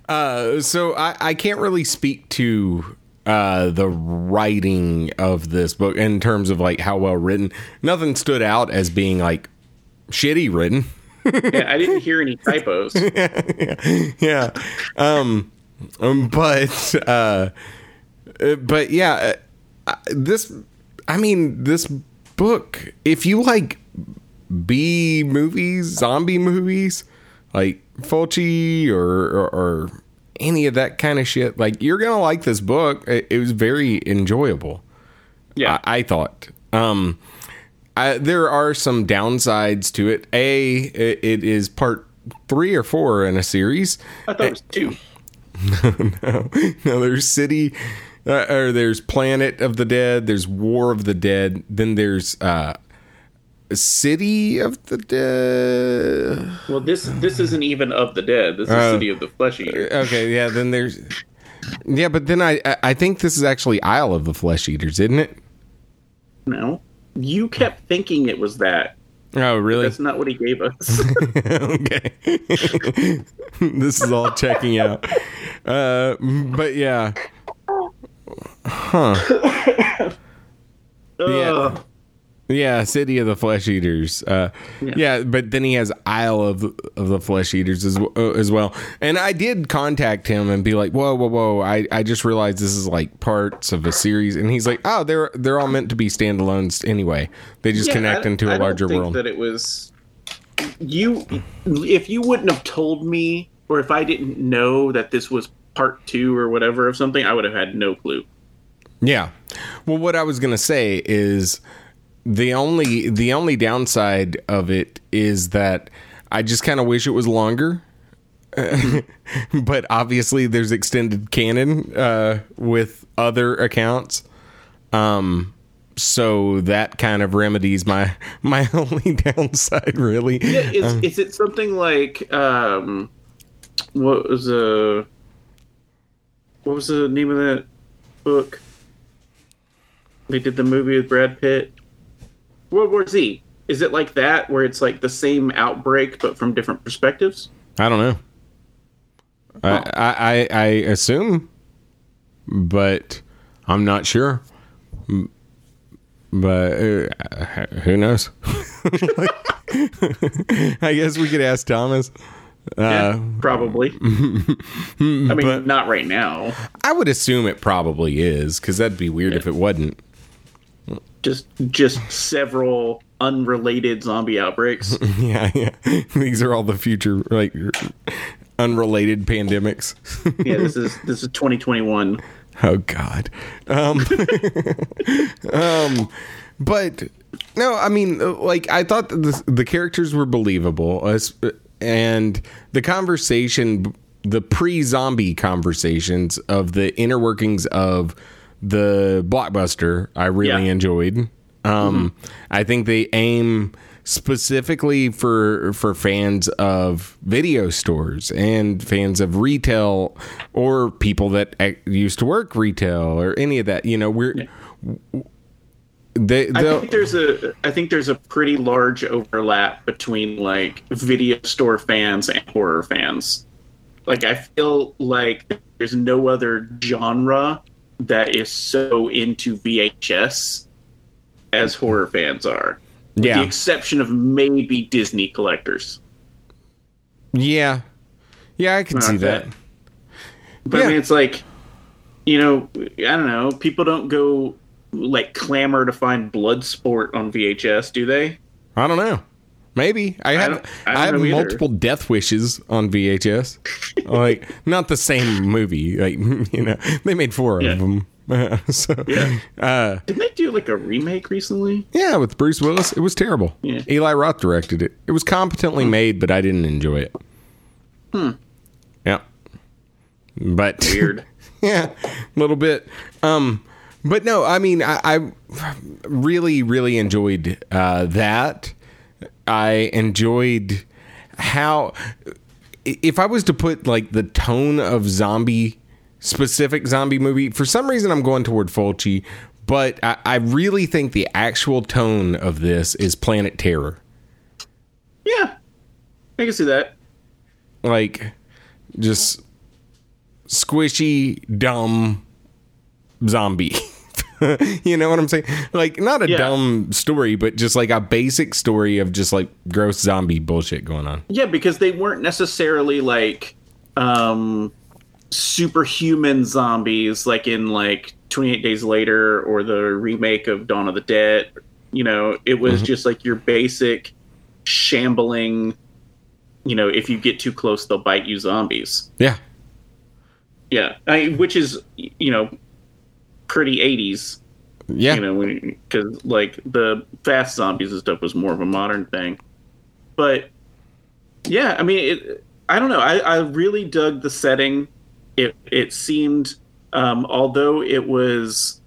Uh, so I, I can't really speak to uh, the writing of this book in terms of like how well written. Nothing stood out as being like shitty written. [LAUGHS] yeah, i didn't hear any typos [LAUGHS] yeah. Um, um, but uh, uh, but yeah, uh, this. I mean, this book. If you like B movies, zombie movies, like Fulci or, or or any of that kind of shit, like you're gonna like this book. It, it was very enjoyable. yeah I, I thought. Um, I, there are some downsides to it. A, it, it is part three or four in a series. i thought it was two [LAUGHS] no, no, there's City, uh, or there's Planet of the Dead. There's War of the Dead. Then there's uh, City of the Dead. well this this isn't even of the dead this is Oh. city of the Flesh Eaters. Okay, yeah. Then there's yeah, but then I I- I think this is actually Isle of the Flesh Eaters, isn't it? no you kept thinking it was that Oh, really? that's not what he gave us [LAUGHS] okay. [LAUGHS] this is all checking out. Uh, but yeah. Huh. [LAUGHS] Yeah. Yeah, City of the Flesh Eaters. Uh, yeah. but then he has Isle of of the Flesh Eaters as, uh, as well. And I did contact him and be like, "Whoa, whoa, whoa! I, I just realized this is like parts of a series." And he's like, "Oh, they're they're all meant to be standalones anyway. They just Yeah, connect into I a don't larger think world." That it was you. If you wouldn't have told me, or if I didn't know that this was part two or whatever of something, I would have had no clue. Yeah. Well, what I was gonna say is the only the only downside of it is that I just kind of wish it was longer. [LAUGHS] but obviously, there's extended canon uh, with other accounts, um, so that kind of remedies my [LAUGHS] my [LAUGHS] only downside. Really, yeah, Is, is it something like um, what was a what was the name of that book? They did the movie with Brad Pitt. World War Z. Is it like that, where it's like the same outbreak but from different perspectives? I don't know. I, I I I assume, but I'm not sure. But uh, who knows? [LAUGHS] I guess we could ask Thomas. Yeah, probably. [LAUGHS] I mean, not right now. I would assume it probably is because that'd be weird if it wasn't. Just just several unrelated zombie outbreaks. [LAUGHS] Yeah, yeah. These are all the future like unrelated pandemics. yeah, this is [LAUGHS] this is 2021. Oh God. Um, [LAUGHS] um, but no, I mean, like I thought the the characters were believable, as, and the conversation, the pre-zombie conversations of the inner workings of the blockbuster, I really Yeah. enjoyed. Um, I think they aim specifically for for fans of video stores and fans of retail or people that used to work retail or any of that. You know, we're they I think there's a I think there's a pretty large overlap between like video store fans and horror fans. Like I feel like there's no other genre that is so into VHS as horror fans are. With Yeah. the exception of maybe Disney collectors. yeah, yeah, I can see that. that. But Yeah. I mean, it's like, you know, I don't know. People don't go like clamor to find Bloodsport on VHS, do they? I don't know. Maybe I have don't- I, I don't have know either. multiple Death Wishes on VHS. like [LAUGHS] not the same movie. Like [LAUGHS] you know, they made four Yeah. of them. [LAUGHS] so Yeah. uh, Didn't they do like a remake recently? yeah, with Bruce Willis, it was terrible. Yeah. Eli Roth directed it. It was competently made, but I didn't enjoy it. Hmm. Yeah. But Weird. yeah, a little bit. Um, but no, I mean, I, I really, really enjoyed uh, that. I enjoyed how, if I was to put like the tone of zombie, specific zombie movie, for some reason I'm going toward Fulci, but I, I really think the actual tone of this is Planet Terror. yeah, I can see that. Like, just squishy, dumb zombie. [LAUGHS] [LAUGHS] you know what I'm saying? Like, not a Yeah. dumb story, but just like a basic story of just like gross zombie bullshit going on. Yeah, because they weren't necessarily like um superhuman zombies like in like 28 Days Later or the remake of Dawn of the Dead. You know, it was just like your basic shambling, you know, if you get too close they'll bite you zombies. Yeah. Yeah, I, which is you know pretty 80s Yeah. you know, because like the fast zombies and stuff was more of a modern thing. But yeah, I mean, it, I don't know. I, I really dug the setting. It it seemed, um, although it was,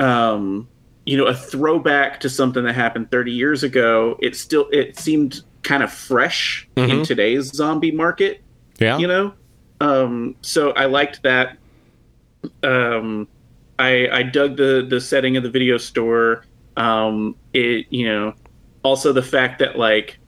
um, you know, a throwback to something that happened 30 years ago. It still it seemed kind of fresh in today's zombie market yeah. you know um so i liked that um i i dug the the setting of the video store. Um it you know also the fact that like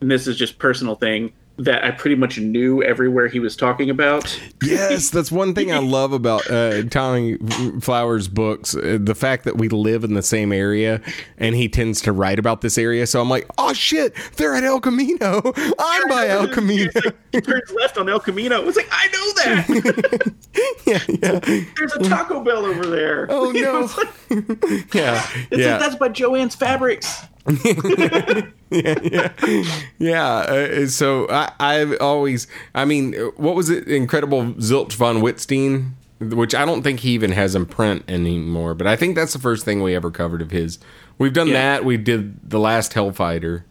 and this is just personal thing that i pretty much knew everywhere he was talking about Yes, that's one thing I [LAUGHS] love about uh, Tommy Flowers' books. Uh, the fact that we live in the same area, and he tends to write about this area. So I'm like, oh shit, they're at El Camino. I'm by El Camino. It's like, he turns left on el camino it's like i know that [LAUGHS] yeah, yeah. there's a taco bell over there Oh [LAUGHS] You no. like- yeah, it's yeah. like that's by joanne's fabrics yeah. Yeah, yeah. Uh, so I, I've always, I mean, what was it? Incredible Zilch von Wittstein, which I don't think he even has in print anymore. But I think that's the first thing we ever covered of his. We've done Yeah. that. We did the last Hellfighter,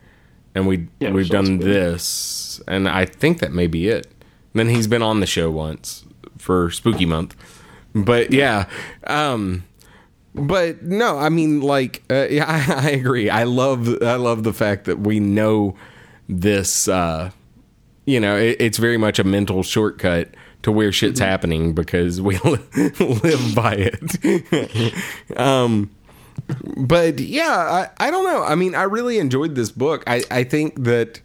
and we Yeah, we've done this, and I think that may be it. Then he's been on the show once for Spooky Month, but yeah. Um, but no, I mean, like, uh, [LAUGHS] yeah, I, I agree. I love, I love the fact that we know this. Uh, you know, it, it's very much a mental shortcut to where shit's happening because we [LAUGHS] live by it. [LAUGHS] um, but yeah, I, I don't know. I mean, I really enjoyed this book. I, I think that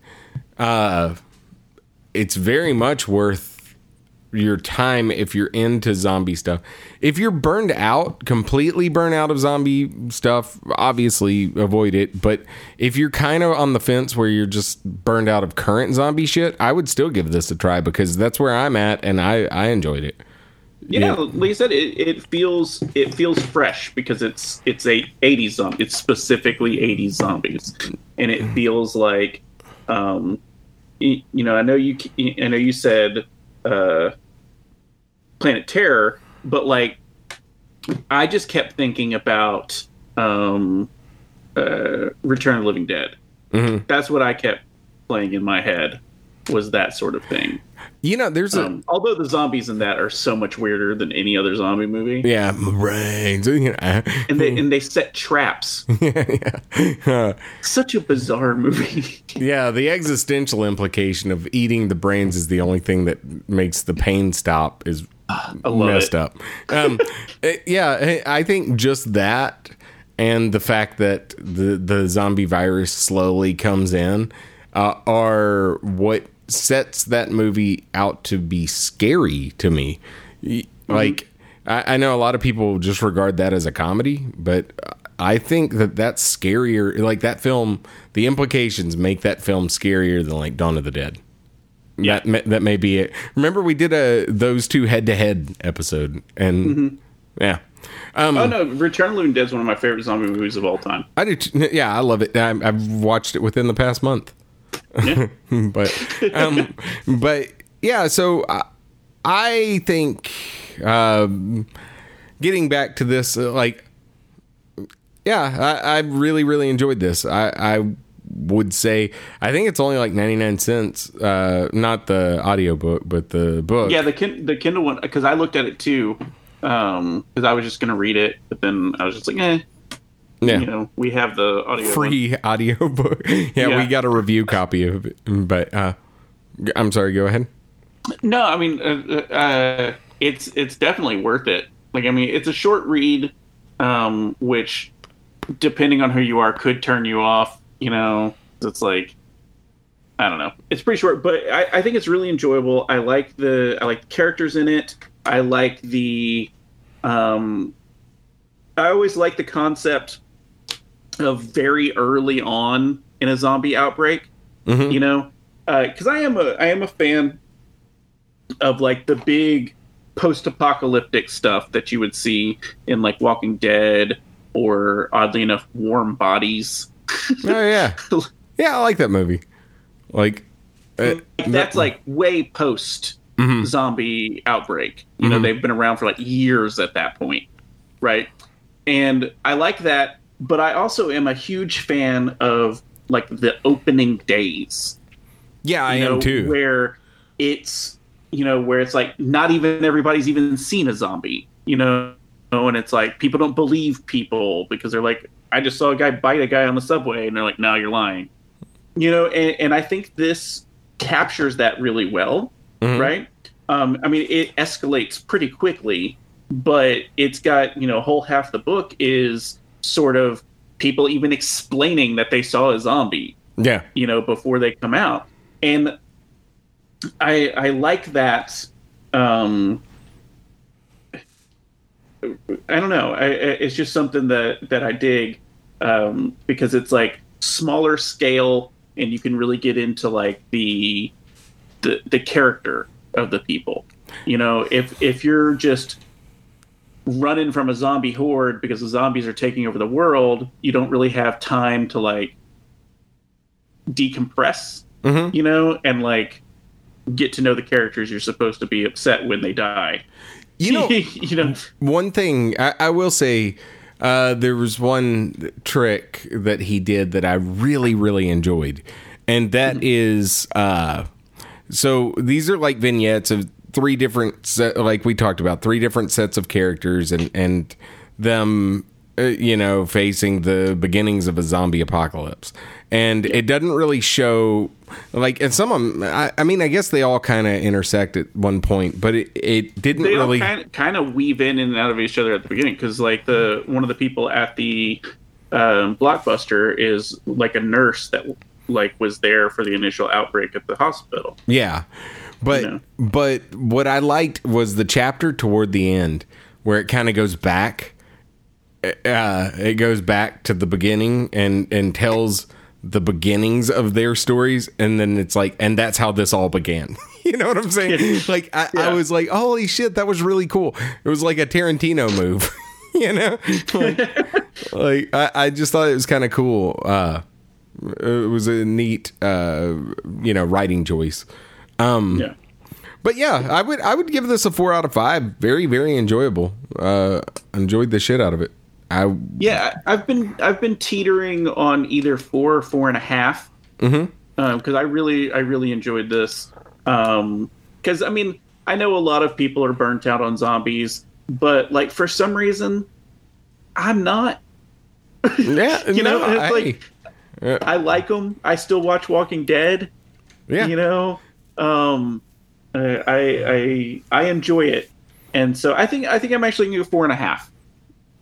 uh, it's very much worth your time if you're into zombie stuff. If you're burned out, completely burned out of zombie stuff, obviously avoid it. But if you're kind of on the fence where you're just burned out of current zombie shit, I would still give this a try because that's where I'm at and I I enjoyed it. Yeah, Yeah. like I said, it, it feels it feels fresh because it's it's a '80s zombie. It's specifically '80s zombies, and it feels like, um, you, you know, I know you I know you said uh, Planet Terror, but like, I just kept thinking about um, uh, Return of the Living Dead. That's what I kept playing in my head was that sort of thing. You know, there's a Um, although the zombies in that are so much weirder than any other zombie movie, yeah, brains. [LAUGHS] And they and they set traps. [LAUGHS] yeah. Such a bizarre movie. [LAUGHS] Yeah, the existential implication of eating the brains is the only thing that makes the pain stop is messed it. up. Um, [LAUGHS] eh, yeah, I think just that and the fact that the the zombie virus slowly comes in uh, are what sets that movie out to be scary to me. Y- Like I, I know a lot of people just regard that as a comedy, but I think that that's scarier. Like that film, the implications make that film scarier than like Dawn of the Dead. Yeah. That may, that may be it. Remember we did a those two head to head episode, and yeah, um, Oh no, Return of the Living Dead is one of my favorite zombie movies of all time. I do. T- yeah, I love it. I, I've watched it within the past month, Yeah. [LAUGHS] but um, but yeah. So I, I think um, getting back to this, uh, like, yeah, I, I really really enjoyed this. I, I would say I think it's only like ninety nine cents. Uh, not the audiobook, but the book. yeah, the kin- the Kindle one because I looked at it too, um because I was just gonna read it, but then I was just like, eh, yeah. you know, we have the audio free [LAUGHS] audio book. yeah, [LAUGHS] Yeah. we got a review copy of it. But uh I'm sorry, go ahead. No, I mean, uh, uh, it's it's definitely worth it. Like, I mean, it's a short read, um, which, depending on who you are, could turn you off. You know, it's like, I don't know. It's pretty short, but I, I think it's really enjoyable. I like the I like the characters in it. I like the, um, I always like the concept of very early on in a zombie outbreak. Mhm. You know, because I am a I am a fan of like the big post-apocalyptic stuff that you would see in like Walking Dead or oddly enough Warm Bodies. Oh yeah. [LAUGHS] Yeah, I like that movie. Like uh, That's like way post Mhm. zombie outbreak. You know, Mhm. they've been around for like years at that point, right? And I like that, but I also am a huge fan of like the opening days. Yeah, I know, am too. Where it's you know where it's like not even everybody's even seen a zombie. You know, and it's like people don't believe people because they're like, I just saw a guy bite a guy on the subway, and they're like, No, you're lying. You know, and, and I think this captures that really well, Mhm. right? Um, I mean, it escalates pretty quickly, but it's got you know, a whole half the book is sort of people even explaining that they saw a zombie Yeah. you know before they come out and i i like that um i don't know. I, it's just something that that i dig um because it's like smaller scale and you can really get into like the the the character of the people. You know if if you're just running from a zombie horde because the zombies are taking over the world you don't really have time to like decompress Mhm. you know and like get to know the characters you're supposed to be upset when they die You know, [LAUGHS] you know one thing I, I will say, uh, there was one trick that he did that I really, really enjoyed, and that is, uh, so these are like vignettes of three different, set, like we talked about, three different sets of characters, and and them, uh, you know, facing the beginnings of a zombie apocalypse, and it doesn't really show. Like, and some of them, I, I mean, I guess they all kind of intersect at one point, but it, it didn't they really. kind of, kind of weave in and out of each other at the beginning because like the one of the people at the um, blockbuster is like a nurse that like was there for the initial outbreak at the hospital Yeah. But you know. but what I liked was the chapter toward the end where it kind of goes back. Uh, it goes back to the beginning and and tells the beginnings of their stories, and then it's like, and that's how this all began. [LAUGHS] you know what I'm saying? Like I, I was like, holy shit, that was really cool. It was like a Tarantino move. [LAUGHS] you know, like, [LAUGHS] like I, I just thought it was kind of cool. Uh, it was a neat, uh, you know, writing choice. Um, Yeah. but yeah, I would I would give this a four out of five. Very very enjoyable. Uh, enjoyed the shit out of it. I Yeah, I've been I've been teetering on either four or four and a half. Mm-hmm. Because I really I really enjoyed this. Because I mean I know a lot of people are burnt out on zombies, but like for some reason, I'm not. yeah, [LAUGHS] You know, no, it's I- like- I like them. I still watch Walking Dead. yeah, You know, um, uh, I I I enjoy it, and so I think I think I'm actually gonna go four and a half.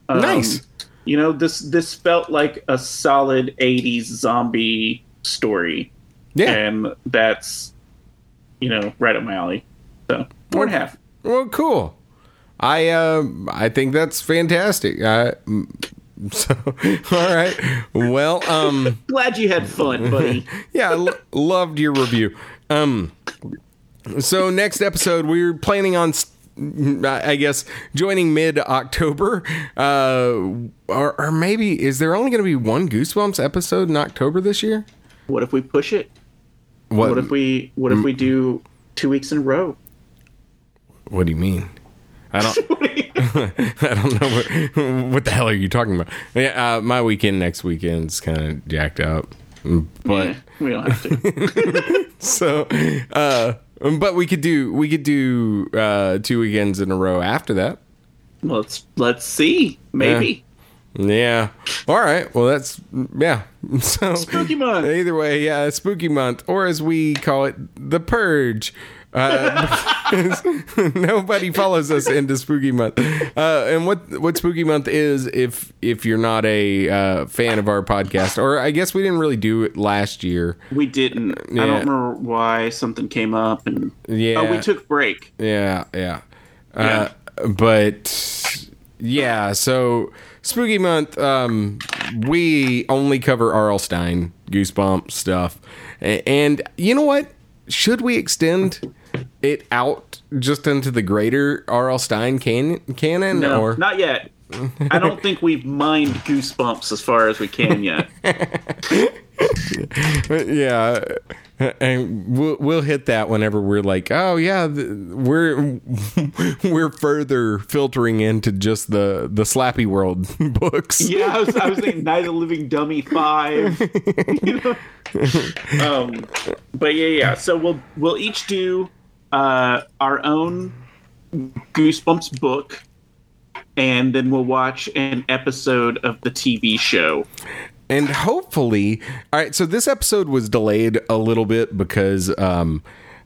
Um, Nice. You know this this felt like a solid '80s zombie story, yeah. and that's you know right up my alley. So four and a half. Well, cool. I uh, I think that's fantastic. [LAUGHS] So all right. Well, um. [LAUGHS] Glad you had fun, buddy. [LAUGHS] yeah, lo- loved your review. Um, so next episode, we're planning on, I guess, joining mid October, uh, or, or maybe is there only going to be one Goosebumps episode in October this year? what if we push it? What? What if we what if we do two weeks in a row? What do you mean? I don't. [LAUGHS] [LAUGHS] I don't know what, what the hell are you talking about. Yeah, uh, my weekend next weekend's kind of jacked up, but. Yeah, we don't have to. [LAUGHS] so uh but we could do we could do uh two weekends in a row after that let's let's see. Maybe. yeah all right well that's yeah [LAUGHS] so Spooky month. either way yeah spooky month or as we call it the purge uh, [LAUGHS] nobody follows us into spooky month uh, and what what spooky month is if if you're not a uh, fan of our podcast or i guess we didn't really do it last year We didn't. I don't remember why something came up, and Yeah. oh, we took break. Yeah, yeah. Yeah. Uh, but yeah, so spooky month, um, we only cover R.L. Stine, Goosebump stuff. A- And you know what? Should we extend it out just into the greater R.L. Stine can- canon? No, or not yet. I don't think we've mined goosebumps as far as we can yet. [LAUGHS] yeah, and we'll we'll hit that whenever we're like, oh yeah, th- we're [LAUGHS] we're further filtering into just the the Slappy World [LAUGHS] books. Yeah, I was, I was thinking Night of the Living Dummy five. You know? um, but yeah, yeah. So we'll we'll each do uh, our own Goosebumps book, and then we'll watch an episode of the TV show. and hopefully all right so this episode was delayed a little bit because um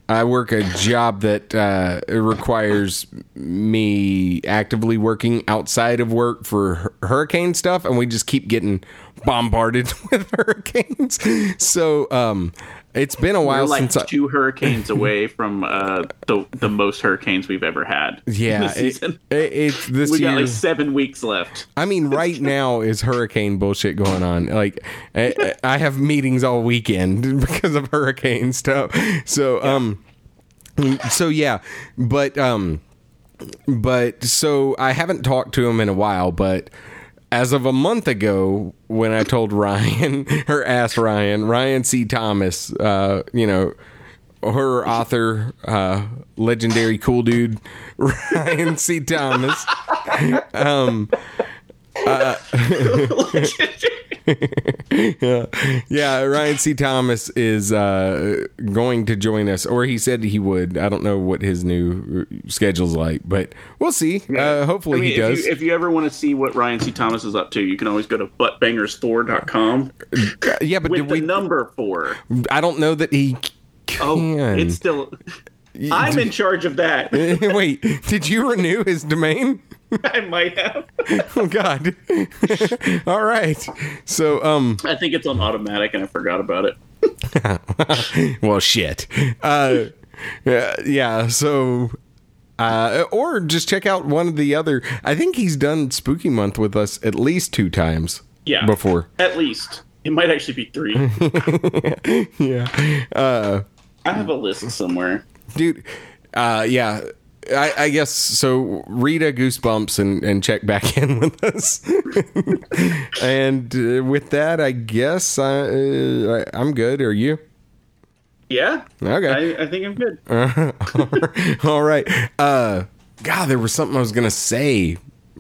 i work a job that uh requires me actively working outside of work for hurricane stuff and we just keep getting bombarded [LAUGHS] with hurricanes so um it's been a We're while like since I, two hurricanes [LAUGHS] away from uh, the the most hurricanes we've ever had. yeah this it, season. it, it's [LAUGHS] this we year got like seven weeks left. I mean, right [LAUGHS] now is hurricane bullshit going on. Like, I, I have meetings all weekend because of hurricane stuff. So, um, so yeah, but um, but so I haven't talked to him in a while, but. As of a month ago, when I told Ryan, [LAUGHS] her ass Ryan, Ryan C. Thomas, uh, you know, her author, uh, legendary cool dude, [LAUGHS] Ryan C. Thomas, [LAUGHS] yeah, [LAUGHS] yeah. Ryan C. Thomas is uh, going to join us, or he said he would. I don't know what his new schedule's like, but we'll see. Uh, hopefully I mean, he does. If you, if you ever want to see what Ryan C. Thomas is up to, you can always go to buttbangersthor.com yeah, but with did the we? number four. I don't know that he Oh, can. it's still. I'm [LAUGHS] in charge of that. [LAUGHS] Wait, did you renew his domain? [LAUGHS] I might have. [LAUGHS] Oh God! [LAUGHS] All right. So, um, I think it's on automatic, and I forgot about it. well, shit. Uh, Yeah, yeah. So, uh, or just check out one of the other. I think he's done Spooky Month with us at least two times. Yeah. Before. At least. It might actually be three. Yeah. Uh, I have a list somewhere. dude. Uh, yeah. I, I guess so. Rita goosebumps and, and check back [LAUGHS] in with us. and uh, with that, I guess I, uh, I, I'm good. Are you? Yeah. Okay. I, I think I'm good. [LAUGHS] All right. Uh, God, there was something I was gonna say.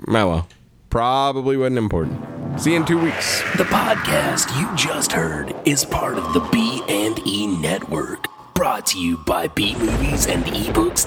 Well, probably wasn't important. See you in two weeks. The podcast you just heard is part of the B and E network, Brought to you by BeatMovies and eBooks.com.